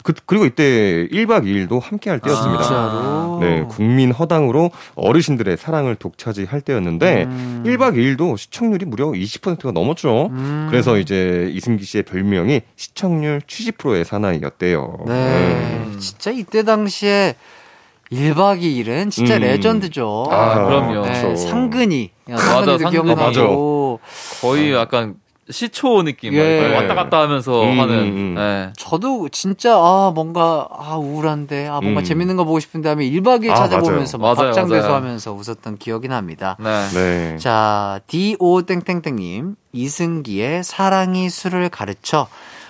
[SPEAKER 8] 그, 그리고 이때 1박 2일도 함께할 때였습니다.
[SPEAKER 1] 진짜로.
[SPEAKER 8] 네, 국민 허당으로 어르신들의 사랑을 독차지할 때였는데
[SPEAKER 1] 음.
[SPEAKER 8] 1박 2일도 시청률이 무려 20%가 넘었죠.
[SPEAKER 1] 음.
[SPEAKER 8] 그래서 이제 이승기 씨의 별명이 시청률 70%의 사나이였대요.
[SPEAKER 1] 네. 진짜 이때 당시에 1박 2일은 진짜
[SPEAKER 8] 음.
[SPEAKER 1] 레전드죠.
[SPEAKER 8] 아,
[SPEAKER 7] 그럼요.
[SPEAKER 1] 네,
[SPEAKER 8] 그렇죠.
[SPEAKER 1] 상근이.
[SPEAKER 7] 맞아,
[SPEAKER 1] 상근이도
[SPEAKER 7] 상근이.
[SPEAKER 1] 기억나고.
[SPEAKER 7] 거의 약간 시초 느낌.
[SPEAKER 1] 예.
[SPEAKER 7] 막 왔다 갔다 하면서
[SPEAKER 8] 음,
[SPEAKER 7] 하는.
[SPEAKER 8] 음.
[SPEAKER 7] 예.
[SPEAKER 1] 저도 진짜 아 뭔가 아 우울한데 아 뭔가
[SPEAKER 8] 음.
[SPEAKER 1] 재밌는 거 보고 싶은데 하면 1박 2일
[SPEAKER 8] 아,
[SPEAKER 1] 찾아보면서 막
[SPEAKER 7] 맞아요.
[SPEAKER 1] 박장대소
[SPEAKER 7] 맞아요.
[SPEAKER 1] 하면서 웃었던 기억이 납니다.
[SPEAKER 7] 네.
[SPEAKER 8] 네.
[SPEAKER 1] 자, D5땡땡땡님, 이승기의 사랑이 술을 가르쳐.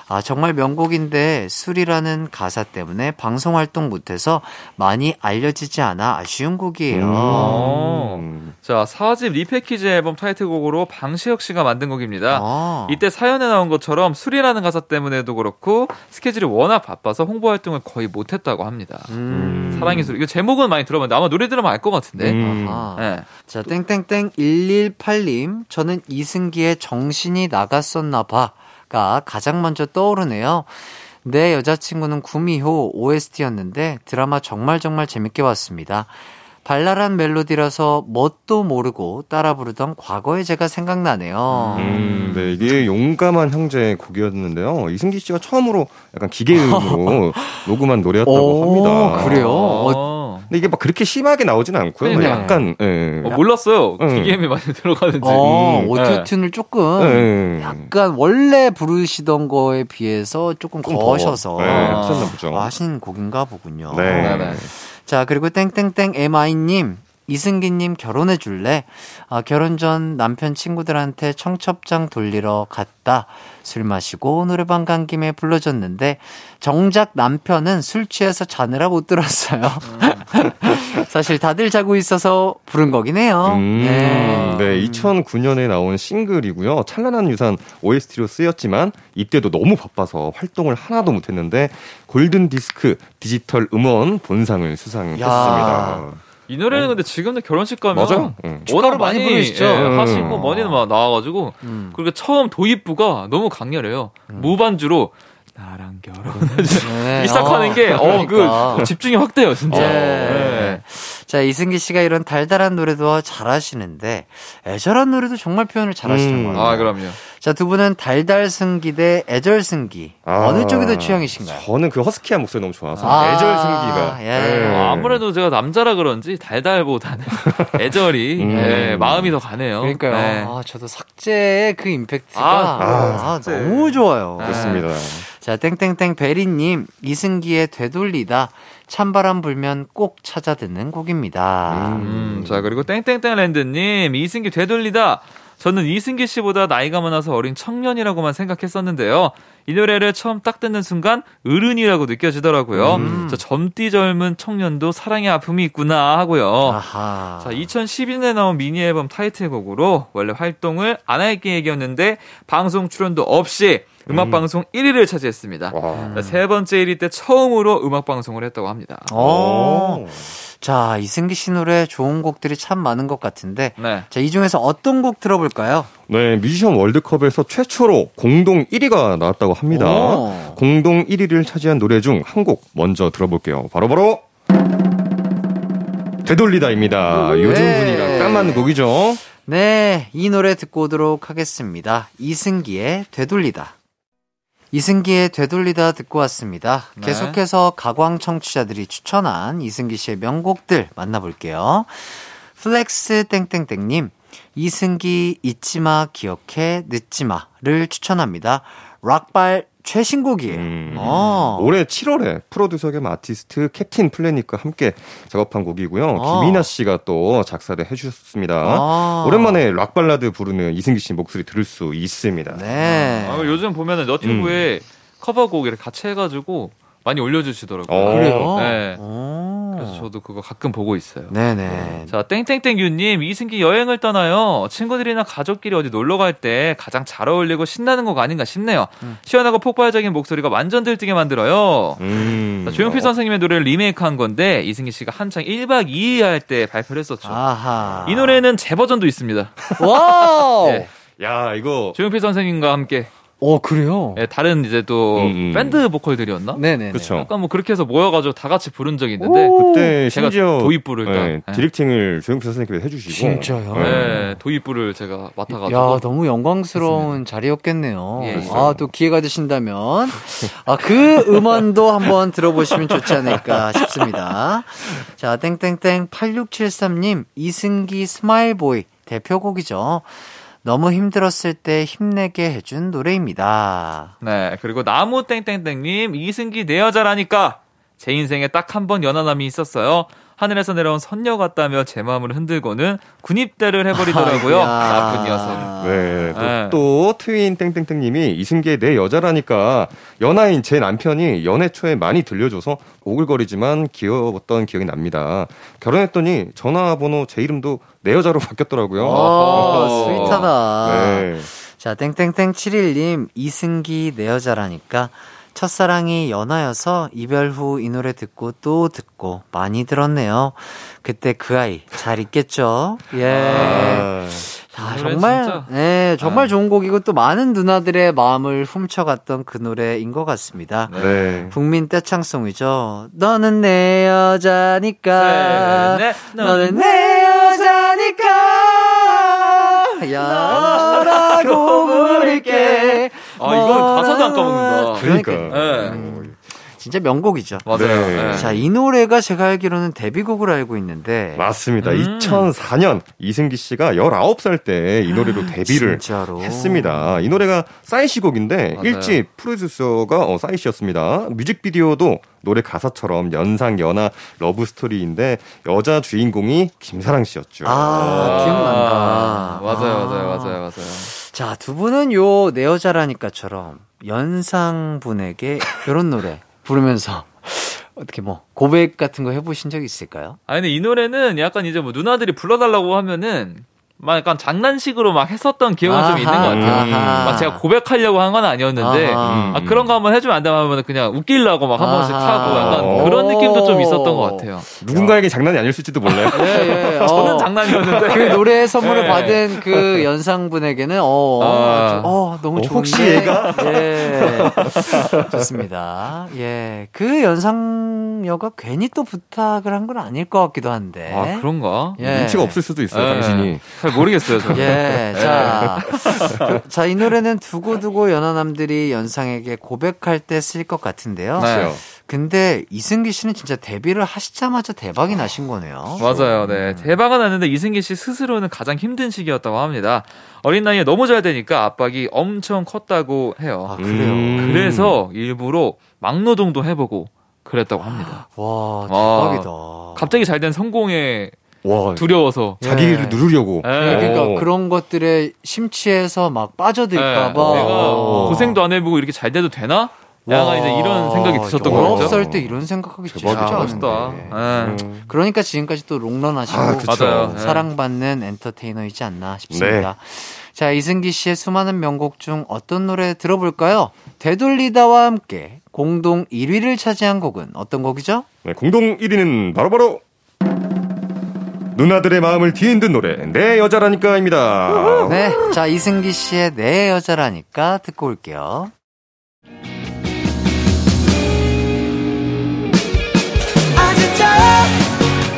[SPEAKER 1] 아, 정말 명곡인데 술이라는 가사 때문에 방송 활동 못해서 많이 알려지지 않아 아쉬운 곡이에요.
[SPEAKER 7] 어.
[SPEAKER 8] 음.
[SPEAKER 7] 자, 4집 리패키지 앨범 타이틀곡으로 방시혁 씨가 만든 곡입니다.
[SPEAKER 1] 아.
[SPEAKER 7] 이때 사연에 나온 것처럼 술이라는 가사 때문에도 그렇고 스케줄이 워낙 바빠서 홍보 활동을 거의 못했다고 합니다.
[SPEAKER 1] 음.
[SPEAKER 7] 사랑의 술. 이거 제목은 많이 들어봤는데 아마 노래 들으면 알 것 같은데.
[SPEAKER 8] 음.
[SPEAKER 1] 아하.
[SPEAKER 7] 네.
[SPEAKER 1] 자, 땡땡땡 118님, 저는 이승기의 정신이 나갔었나 봐 가 가장 먼저 떠오르네요. 내 여자친구는 구미호 OST였는데 드라마 정말 정말 재밌게 봤습니다. 발랄한 멜로디라서 뭣도 모르고 따라 부르던 과거의 제가 생각나네요.
[SPEAKER 8] 음, 네, 이게 용감한 형제의 곡이었는데요. 이승기 씨가 처음으로 약간 기계음으로 녹음한 노래였다고
[SPEAKER 1] 오,
[SPEAKER 8] 합니다.
[SPEAKER 1] 그래요? 어,
[SPEAKER 7] 어.
[SPEAKER 8] 근데 이게 막 그렇게 심하게 나오진 않고요.
[SPEAKER 7] 네네.
[SPEAKER 8] 약간, 예.
[SPEAKER 7] 어, 몰랐어요.
[SPEAKER 8] 응.
[SPEAKER 7] 기계음이 많이 들어가는지.
[SPEAKER 1] 어,
[SPEAKER 8] 음,
[SPEAKER 1] 오토튠을 조금
[SPEAKER 8] 예.
[SPEAKER 1] 약간 원래 부르시던 거에 비해서 조금 거셔서
[SPEAKER 8] 네, 하셨나 보죠.
[SPEAKER 1] 하신 곡인가 보군요.
[SPEAKER 8] 네.
[SPEAKER 7] 네네.
[SPEAKER 1] 자, 그리고 땡땡땡 MI님, 이승기님 결혼해 줄래? 아, 결혼 전 남편 친구들한테 청첩장 돌리러 갔다. 술 마시고 노래방 간 김에 불러줬는데, 정작 남편은 술 취해서 자느라 못 들었어요. 사실 다들 자고 있어서 부른 거긴 해요.
[SPEAKER 8] 음,
[SPEAKER 1] 네.
[SPEAKER 8] 네. 2009년에 나온 싱글이고요. 찬란한 유산 OST로 쓰였지만 이때도 너무 바빠서 활동을 하나도 못했는데 골든 디스크 디지털 음원 본상을 수상했습니다.
[SPEAKER 7] 이 노래는 근데 지금도 결혼식 가면
[SPEAKER 8] 맞아요. 응.
[SPEAKER 1] 축가로 많이 부르시죠?
[SPEAKER 7] 예,
[SPEAKER 8] 음.
[SPEAKER 7] 하시고 많이는 막 나와가지고
[SPEAKER 1] 음.
[SPEAKER 7] 그리고 처음 도입부가 너무 강렬해요. 무반주로 나랑 결혼.
[SPEAKER 1] 네.
[SPEAKER 7] 이 시작하는
[SPEAKER 1] 어,
[SPEAKER 7] 게, 어,
[SPEAKER 1] 그러니까.
[SPEAKER 7] 그, 집중이 확 돼요, 진짜.
[SPEAKER 1] 네.
[SPEAKER 7] 네.
[SPEAKER 1] 자, 이승기 씨가 이런 달달한 노래도 잘하시는데, 애절한 노래도 정말 표현을 잘하시는
[SPEAKER 8] 음.
[SPEAKER 1] 것 같아요.
[SPEAKER 7] 아, 그럼요.
[SPEAKER 1] 자, 두 분은 달달 승기 대 애절 승기.
[SPEAKER 8] 아,
[SPEAKER 1] 어느 쪽이 더 취향이신가요?
[SPEAKER 8] 저는 그 허스키한 목소리 너무 좋아서
[SPEAKER 1] 아,
[SPEAKER 8] 애절 승기가.
[SPEAKER 1] 예.
[SPEAKER 8] 네.
[SPEAKER 7] 어, 아무래도 제가 남자라 그런지 달달보다는 애절이
[SPEAKER 8] 음.
[SPEAKER 7] 예, 마음이 더 가네요.
[SPEAKER 1] 그러니까요.
[SPEAKER 7] 네.
[SPEAKER 1] 아, 저도 삭제의 그 임팩트가
[SPEAKER 7] 아,
[SPEAKER 1] 아,
[SPEAKER 7] 삭제.
[SPEAKER 1] 너무 좋아요.
[SPEAKER 7] 네.
[SPEAKER 8] 좋습니다.
[SPEAKER 1] 자, 땡땡땡 베리님, 이승기의 되돌리다. 찬바람 불면 꼭 찾아 듣는 곡입니다.
[SPEAKER 7] 음, 자, 그리고 땡땡땡랜드님, 이승기 되돌리다. 저는 이승기 씨보다 나이가 많아서 어린 청년이라고만 생각했었는데요. 이 노래를 처음 딱 듣는 순간 어른이라고 느껴지더라고요.
[SPEAKER 1] 음.
[SPEAKER 7] 저 젊디 젊은 청년도 사랑의 아픔이 있구나 하고요.
[SPEAKER 1] 아하.
[SPEAKER 7] 자, 2012년에 나온 미니 앨범 타이틀곡으로 원래 활동을 안 할 계획이었는데 방송 출연도 없이 음악 방송 1위를 차지했습니다.
[SPEAKER 8] 와.
[SPEAKER 7] 자, 세 번째 1위 때 처음으로 음악 방송을 했다고 합니다.
[SPEAKER 1] 어. 자, 이승기 씨 노래 좋은 곡들이 참 많은 것 같은데.
[SPEAKER 7] 네.
[SPEAKER 1] 자, 이 중에서 어떤 곡 들어볼까요?
[SPEAKER 8] 네, 뮤지션 월드컵에서 최초로 공동 1위가 나왔다고 합니다.
[SPEAKER 1] 오.
[SPEAKER 8] 공동 1위를 차지한 노래 중 한 곡 먼저 들어볼게요. 바로바로 되돌리다입니다. 요즘
[SPEAKER 1] 네.
[SPEAKER 8] 분위기랑 딱 맞는 곡이죠.
[SPEAKER 1] 네, 이 노래 듣고 오도록 하겠습니다. 이승기의 되돌리다. 이승기의 되돌리다 듣고 왔습니다.
[SPEAKER 7] 네.
[SPEAKER 1] 계속해서 가광 청취자들이 추천한 이승기 씨의 명곡들 만나볼게요. Flex 땡땡땡님, 이승기 잊지마 기억해 늦지마를 추천합니다. 락발 최신곡이에요.
[SPEAKER 8] 음.
[SPEAKER 1] 어.
[SPEAKER 8] 올해 7월에 프로듀서 겸 아티스트 캡틴 플래닛과 함께 작업한 곡이고요.
[SPEAKER 1] 아.
[SPEAKER 8] 김이나 씨가 또 작사를 해주셨습니다.
[SPEAKER 1] 아.
[SPEAKER 8] 오랜만에 락 발라드 부르는 이승기 씨 목소리 들을 수 있습니다.
[SPEAKER 1] 네.
[SPEAKER 7] 아, 요즘 보면은 너튜브에 커버곡 이렇게 같이 해가지고 많이 올려주시더라고요.
[SPEAKER 8] 어.
[SPEAKER 1] 그래요?
[SPEAKER 7] 네.
[SPEAKER 1] 오.
[SPEAKER 7] 그래서 저도 그거 가끔 보고 있어요.
[SPEAKER 1] 네네.
[SPEAKER 7] 자, 땡땡땡유님, 이승기 여행을 떠나요. 친구들이나 가족끼리 어디 놀러 갈 때 가장 잘 어울리고 신나는 곡 아닌가 싶네요.
[SPEAKER 1] 음.
[SPEAKER 7] 시원하고 폭발적인 목소리가 완전 들뜨게 만들어요.
[SPEAKER 8] 음.
[SPEAKER 7] 자, 조용필 선생님의 노래를 리메이크 한 건데, 이승기 씨가 한창 1박 2일 할 때 발표를 했었죠.
[SPEAKER 1] 아하.
[SPEAKER 7] 이 노래는 제 버전도 있습니다.
[SPEAKER 1] 와우!
[SPEAKER 7] 예.
[SPEAKER 8] 야, 이거
[SPEAKER 7] 조용필 선생님과 함께
[SPEAKER 1] 오, 그래요?
[SPEAKER 7] 예, 다른 이제 또
[SPEAKER 8] 음, 음.
[SPEAKER 7] 밴드 보컬들이었나?
[SPEAKER 1] 네네.
[SPEAKER 8] 그쵸.
[SPEAKER 7] 약간 뭐 그렇게 해서 모여 가지고 다 같이 부른 적이 있는데,
[SPEAKER 8] 그때
[SPEAKER 7] 제가
[SPEAKER 8] 심지어
[SPEAKER 7] 도입부를
[SPEAKER 8] 네,
[SPEAKER 7] 딱, 예.
[SPEAKER 8] directing을 조용필 선생님께서 해 주시고
[SPEAKER 1] 진짜요?
[SPEAKER 8] 네.
[SPEAKER 7] 네, 도입부를 제가 맡아 가지고.
[SPEAKER 1] 야, 너무 영광스러운 자리였겠네요.
[SPEAKER 7] 예, 예.
[SPEAKER 1] 아, 또 기회가 되신다면, 아, 그 음원도 한번 들어보시면 좋지 않을까 싶습니다. 자, 땡땡땡 8673님, 이승기 Smile Boy 대표곡이죠. 너무 힘들었을 때 힘내게 해준 노래입니다.
[SPEAKER 7] 네, 그리고 나무 땡땡땡님 이승기 내 여자라니까 제 인생에 딱 한 번 연하남이 있었어요. 하늘에서 내려온 선녀 같다며 제 마음을 흔들고는 군입대를 해버리더라고요.
[SPEAKER 1] 아이고야.
[SPEAKER 7] 나쁜 녀석.
[SPEAKER 8] 네, 또,
[SPEAKER 7] 네.
[SPEAKER 8] 또 트윈 땡땡땡님이 이승기의 내 여자라니까 연하인 제 남편이 연애 초에 많이 들려줘서 오글거리지만 귀여웠던 기억이 납니다. 결혼했더니 전화번호 제 이름도 내 여자로 바뀌었더라고요.
[SPEAKER 1] 오, 스윗하다.
[SPEAKER 8] 네.
[SPEAKER 1] 자, 땡땡땡 71님, 이승기 내 여자라니까. 첫사랑이 연하여서 이별 후 이 노래 듣고 또 듣고 많이 들었네요. 그때 그 아이 잘 있겠죠? 예.
[SPEAKER 8] 아,
[SPEAKER 1] 자,
[SPEAKER 7] 이 노래
[SPEAKER 1] 정말,
[SPEAKER 7] 진짜.
[SPEAKER 1] 네, 정말
[SPEAKER 7] 아.
[SPEAKER 1] 좋은 곡이고 또 많은 누나들의 마음을 훔쳐갔던 그 노래인 것 같습니다.
[SPEAKER 8] 네.
[SPEAKER 1] 국민 떼창송이죠. 너는 내 여자니까.
[SPEAKER 7] 네, 네.
[SPEAKER 1] 너는 내 여자니까. 야라고 부를게.
[SPEAKER 7] 아, 이건 가사도 안 까먹는다.
[SPEAKER 8] 그러니까.
[SPEAKER 7] 네.
[SPEAKER 1] 음, 진짜 명곡이죠.
[SPEAKER 7] 맞아요.
[SPEAKER 8] 네.
[SPEAKER 7] 네.
[SPEAKER 1] 자, 이 노래가 제가 알기로는 데뷔곡으로 알고 있는데.
[SPEAKER 8] 맞습니다.
[SPEAKER 7] 음.
[SPEAKER 8] 2004년 이승기 씨가 19살 때 이 노래로 데뷔를
[SPEAKER 1] 진짜로.
[SPEAKER 8] 했습니다. 이 노래가 싸이 씨 곡인데
[SPEAKER 7] 맞아요.
[SPEAKER 8] 일집 프로듀서가 어, 싸이 씨였습니다. 뮤직비디오도 노래 가사처럼 연상 연하 러브 스토리인데 여자 주인공이 김사랑 씨였죠.
[SPEAKER 1] 아, 기억난다.
[SPEAKER 7] 맞아요,
[SPEAKER 1] 아.
[SPEAKER 7] 맞아요, 맞아요, 맞아요.
[SPEAKER 1] 자, 두 분은 요 내 여자라니까처럼 연상분에게 이런 노래 부르면서 어떻게 뭐 고백 같은 거 해보신 적 있을까요?
[SPEAKER 7] 아니, 근데 이 노래는 약간 이제 뭐 누나들이 불러달라고 하면은 막 약간 장난식으로 막 했었던 기억은 좀 있는 것 같아요.
[SPEAKER 1] 아하.
[SPEAKER 7] 막 제가 고백하려고 한 건 아니었는데,
[SPEAKER 1] 아하.
[SPEAKER 7] 아, 그런 거 한번 해주면 안 되면 하면 그냥 웃기려고 막 한 번씩
[SPEAKER 1] 아하.
[SPEAKER 7] 타고 약간
[SPEAKER 8] 어.
[SPEAKER 7] 그런 느낌도 좀 있었던 것 같아요.
[SPEAKER 8] 누군가에게 장난이 아니었을지도 몰라요.
[SPEAKER 1] 예, 예.
[SPEAKER 7] 저는
[SPEAKER 1] 어.
[SPEAKER 7] 장난이었는데.
[SPEAKER 1] 그 노래 선물을
[SPEAKER 7] 네.
[SPEAKER 1] 받은 그 연상분에게는 어,
[SPEAKER 7] 아.
[SPEAKER 1] 좀, 어 너무
[SPEAKER 8] 어,
[SPEAKER 1] 좋은데.
[SPEAKER 8] 혹시 얘가?
[SPEAKER 1] 예. 좋습니다. 예. 그 연상녀가 괜히 또 부탁을 한 건 아닐 것 같기도 한데.
[SPEAKER 7] 아, 그런가?
[SPEAKER 1] 예.
[SPEAKER 8] 눈치가 없을 수도 있어요,
[SPEAKER 7] 예.
[SPEAKER 8] 당신이.
[SPEAKER 7] 잘 모르겠어요, 저는.
[SPEAKER 1] 예, 자. 자, 이 노래는 두고두고 연하남들이 연상에게 고백할 때 쓸 것 같은데요.
[SPEAKER 7] 네.
[SPEAKER 8] 그렇죠.
[SPEAKER 1] 근데 이승기 씨는 진짜 데뷔를 하시자마자 대박이 나신 거네요.
[SPEAKER 7] 맞아요. 네. 대박은 났는데 이승기 씨 스스로는 가장 힘든 시기였다고 합니다. 어린 나이에 너무 잘 되니까 압박이 엄청 컸다고 해요.
[SPEAKER 1] 아, 그래요?
[SPEAKER 8] 음.
[SPEAKER 7] 그래서 일부러 막노동도 해보고 그랬다고 합니다.
[SPEAKER 1] 와,
[SPEAKER 7] 와.
[SPEAKER 1] 대박이다.
[SPEAKER 7] 갑자기 잘 된 성공에
[SPEAKER 8] 와,
[SPEAKER 7] 두려워서.
[SPEAKER 8] 자기를
[SPEAKER 1] 예.
[SPEAKER 8] 누르려고.
[SPEAKER 7] 예.
[SPEAKER 1] 네, 그러니까
[SPEAKER 8] 오.
[SPEAKER 1] 그런 것들에 심취해서 막
[SPEAKER 7] 네.
[SPEAKER 1] 빠져들까봐.
[SPEAKER 7] 내가
[SPEAKER 8] 어.
[SPEAKER 7] 고생도 안 해보고 이렇게 잘 돼도 되나? 약간 이제 이런 생각이 드셨던
[SPEAKER 1] 거
[SPEAKER 7] 거죠.
[SPEAKER 1] 19살 때 이런 생각하기 진짜. 쉽지
[SPEAKER 7] 아,
[SPEAKER 1] 않은데.
[SPEAKER 7] 멋있다. 예.
[SPEAKER 8] 음.
[SPEAKER 1] 그러니까 지금까지 또 롱런 하시고
[SPEAKER 8] 아.
[SPEAKER 1] 사랑받는 엔터테이너이지 않나
[SPEAKER 8] 네.
[SPEAKER 1] 싶습니다. 자, 이승기 씨의 수많은 명곡 중 어떤 노래 들어볼까요? 되돌리다와 함께 공동 1위를 차지한 곡은 어떤 곡이죠?
[SPEAKER 8] 네, 공동 1위는 바로바로 누나들의 마음을 뒤흔 든 노래 내 여자라니까입니다.
[SPEAKER 1] 네. 자, 이승기 씨의 내 여자라니까 듣고 올게요.
[SPEAKER 6] 아 진짜야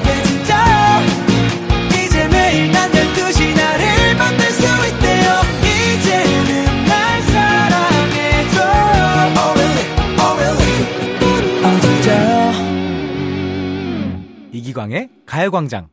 [SPEAKER 6] 내 진짜야 이제 매일 난 12시 나를 만날 수 있대요 이제는 날 사랑해줘 Oh really, oh really 아 진짜야
[SPEAKER 5] 이기광의 가요광장.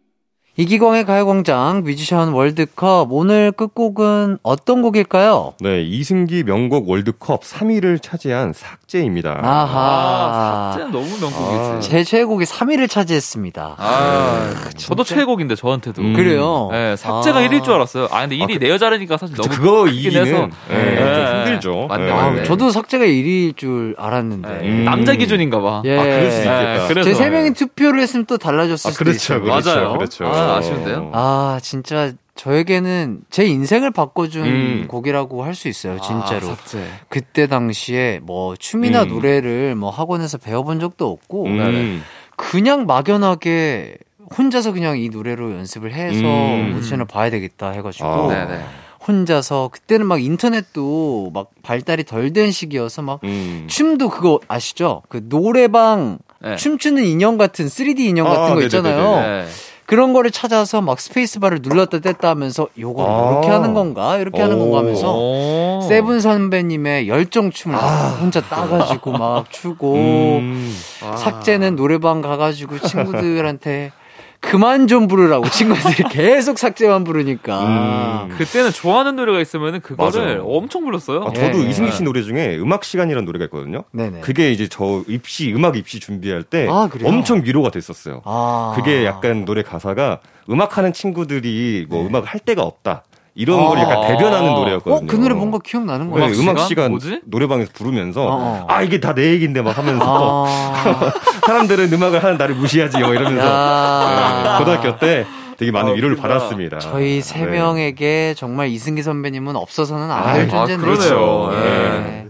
[SPEAKER 1] 이기광의 가요광장 뮤지션 월드컵 오늘 끝곡은 어떤 곡일까요?
[SPEAKER 8] 네, 이승기 명곡 월드컵 3위를 차지한 삭제입니다.
[SPEAKER 1] 아하.
[SPEAKER 7] 아, 삭제는 너무 명곡이지.
[SPEAKER 1] 제 최애곡이 3위를 차지했습니다.
[SPEAKER 7] 아, 저도 최애곡인데 저한테도.
[SPEAKER 8] 음.
[SPEAKER 1] 그래요?
[SPEAKER 7] 네, 삭제가
[SPEAKER 1] 아.
[SPEAKER 7] 1위일 줄 알았어요. 아, 근데 1위
[SPEAKER 8] 아, 그-
[SPEAKER 7] 내 여자라니까 사실 너무
[SPEAKER 8] 그거 이기는
[SPEAKER 7] 해서.
[SPEAKER 8] 네,
[SPEAKER 7] 네.
[SPEAKER 8] 좀 힘들죠.
[SPEAKER 7] 맞네,
[SPEAKER 8] 네.
[SPEAKER 1] 아,
[SPEAKER 7] 맞네.
[SPEAKER 1] 저도 삭제가 1위일 줄 알았는데.
[SPEAKER 7] 네,
[SPEAKER 8] 음.
[SPEAKER 7] 남자 기준인가 봐.
[SPEAKER 1] 예.
[SPEAKER 8] 아, 그럴 수 있겠다.
[SPEAKER 7] 네, 그래서.
[SPEAKER 1] 제세 명이 투표를 했으면 또 달라졌을
[SPEAKER 8] 아,
[SPEAKER 1] 수도
[SPEAKER 8] 그렇죠,
[SPEAKER 1] 있어요.
[SPEAKER 8] 그렇죠,
[SPEAKER 7] 맞아요.
[SPEAKER 8] 그렇죠.
[SPEAKER 7] 아, 아쉬운데요?
[SPEAKER 1] 아, 진짜 저에게는 제 인생을 바꿔준
[SPEAKER 8] 음.
[SPEAKER 1] 곡이라고 할 수 있어요, 진짜로.
[SPEAKER 7] 아, 삭제.
[SPEAKER 1] 그때 당시에 뭐 춤이나
[SPEAKER 8] 음.
[SPEAKER 1] 노래를 뭐 학원에서 배워본 적도 없고
[SPEAKER 8] 음.
[SPEAKER 1] 그냥 막연하게 혼자서 그냥 이 노래로 연습을 해서
[SPEAKER 8] 음.
[SPEAKER 1] 오디션을 봐야 되겠다 해가지고
[SPEAKER 8] 아.
[SPEAKER 7] 네네.
[SPEAKER 1] 혼자서 그때는 막 인터넷도 막 발달이 덜 된 시기여서 막
[SPEAKER 8] 음.
[SPEAKER 1] 춤도 그거 아시죠? 그 노래방
[SPEAKER 7] 네.
[SPEAKER 1] 춤추는 인형 같은 3D 인형
[SPEAKER 8] 아,
[SPEAKER 1] 같은 거
[SPEAKER 8] 네네네네.
[SPEAKER 1] 있잖아요.
[SPEAKER 7] 네.
[SPEAKER 1] 그런 거를 찾아서 막 스페이스바를 눌렀다 뗐다 하면서 요거
[SPEAKER 8] 아.
[SPEAKER 1] 이렇게 하는 건가 이렇게 하는 건가 하면서
[SPEAKER 7] 오.
[SPEAKER 1] 세븐 선배님의 열정 춤을 혼자 따가지고 막 추고
[SPEAKER 8] 음.
[SPEAKER 7] 아.
[SPEAKER 1] 삭제는 노래방 가가지고 친구들한테 그 그만 좀 부르라고 친구들이 계속 삭제만 부르니까.
[SPEAKER 8] 음.
[SPEAKER 7] 그때는 좋아하는 노래가 있으면은 그거를
[SPEAKER 8] 맞아요.
[SPEAKER 7] 엄청 불렀어요.
[SPEAKER 8] 아, 저도
[SPEAKER 1] 예,
[SPEAKER 8] 이승기
[SPEAKER 7] 예.
[SPEAKER 8] 씨 노래 중에 음악 시간이라는 노래가 있거든요.
[SPEAKER 1] 네네.
[SPEAKER 8] 그게 이제 저 입시 음악 입시 준비할 때
[SPEAKER 1] 아?
[SPEAKER 8] 엄청 위로가 됐었어요.
[SPEAKER 1] 아.
[SPEAKER 8] 그게 약간 노래 가사가 음악하는 친구들이 뭐 음악을 할 데가 없다 이런
[SPEAKER 1] 아.
[SPEAKER 8] 걸 약간 대변하는
[SPEAKER 1] 어,
[SPEAKER 8] 노래였거든요.
[SPEAKER 1] 그 노래 뭔가 기억나는
[SPEAKER 8] 네,
[SPEAKER 1] 거예요.
[SPEAKER 7] 음악
[SPEAKER 8] 음악, 시간?
[SPEAKER 7] 뭐지?
[SPEAKER 8] 노래방에서 부르면서
[SPEAKER 1] 어, 어.
[SPEAKER 8] 아 이게 다 내 얘긴데 막 하면서
[SPEAKER 1] 아.
[SPEAKER 8] 사람들은 음악을 하는 나를 무시하지 뭐 이러면서
[SPEAKER 1] 야.
[SPEAKER 8] 네, 고등학교 때 되게 많은
[SPEAKER 7] 아,
[SPEAKER 8] 위로를
[SPEAKER 7] 웃긴다.
[SPEAKER 8] 받았습니다.
[SPEAKER 1] 저희 세
[SPEAKER 8] 네.
[SPEAKER 1] 명에게 정말 이승기 선배님은 없어서는 안될
[SPEAKER 8] 아,
[SPEAKER 1] 존재네요.
[SPEAKER 7] 그러네요.
[SPEAKER 1] 예.
[SPEAKER 7] 네.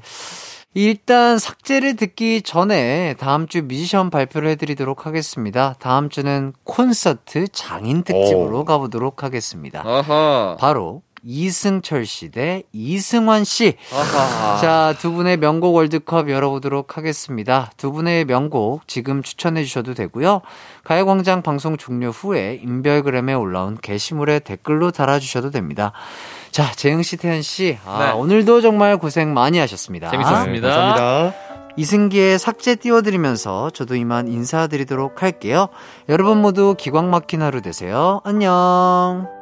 [SPEAKER 1] 일단 삭제를 듣기 전에 다음 주 뮤지션 발표를 해드리도록 하겠습니다. 다음 주는 콘서트 장인 특집으로
[SPEAKER 8] 오.
[SPEAKER 1] 가보도록 하겠습니다.
[SPEAKER 7] 아하.
[SPEAKER 1] 바로 이승철 씨 대 이승환 씨.
[SPEAKER 7] 아하.
[SPEAKER 1] 자, 두 분의 명곡 월드컵 열어보도록 하겠습니다. 두 분의 명곡 지금 추천해 주셔도 되고요. 가요광장 방송 종료 후에 인별그램에 올라온 게시물에 댓글로 달아주셔도 됩니다. 자, 재영 씨, 태현 씨, 아,
[SPEAKER 7] 네.
[SPEAKER 1] 오늘도 정말 고생 많이 하셨습니다.
[SPEAKER 7] 재밌었습니다.
[SPEAKER 8] 네, 감사합니다.
[SPEAKER 1] 이승기의 삭제 띄워드리면서 저도 이만 인사드리도록 할게요. 여러분 모두 기광 막힌 하루 되세요. 안녕.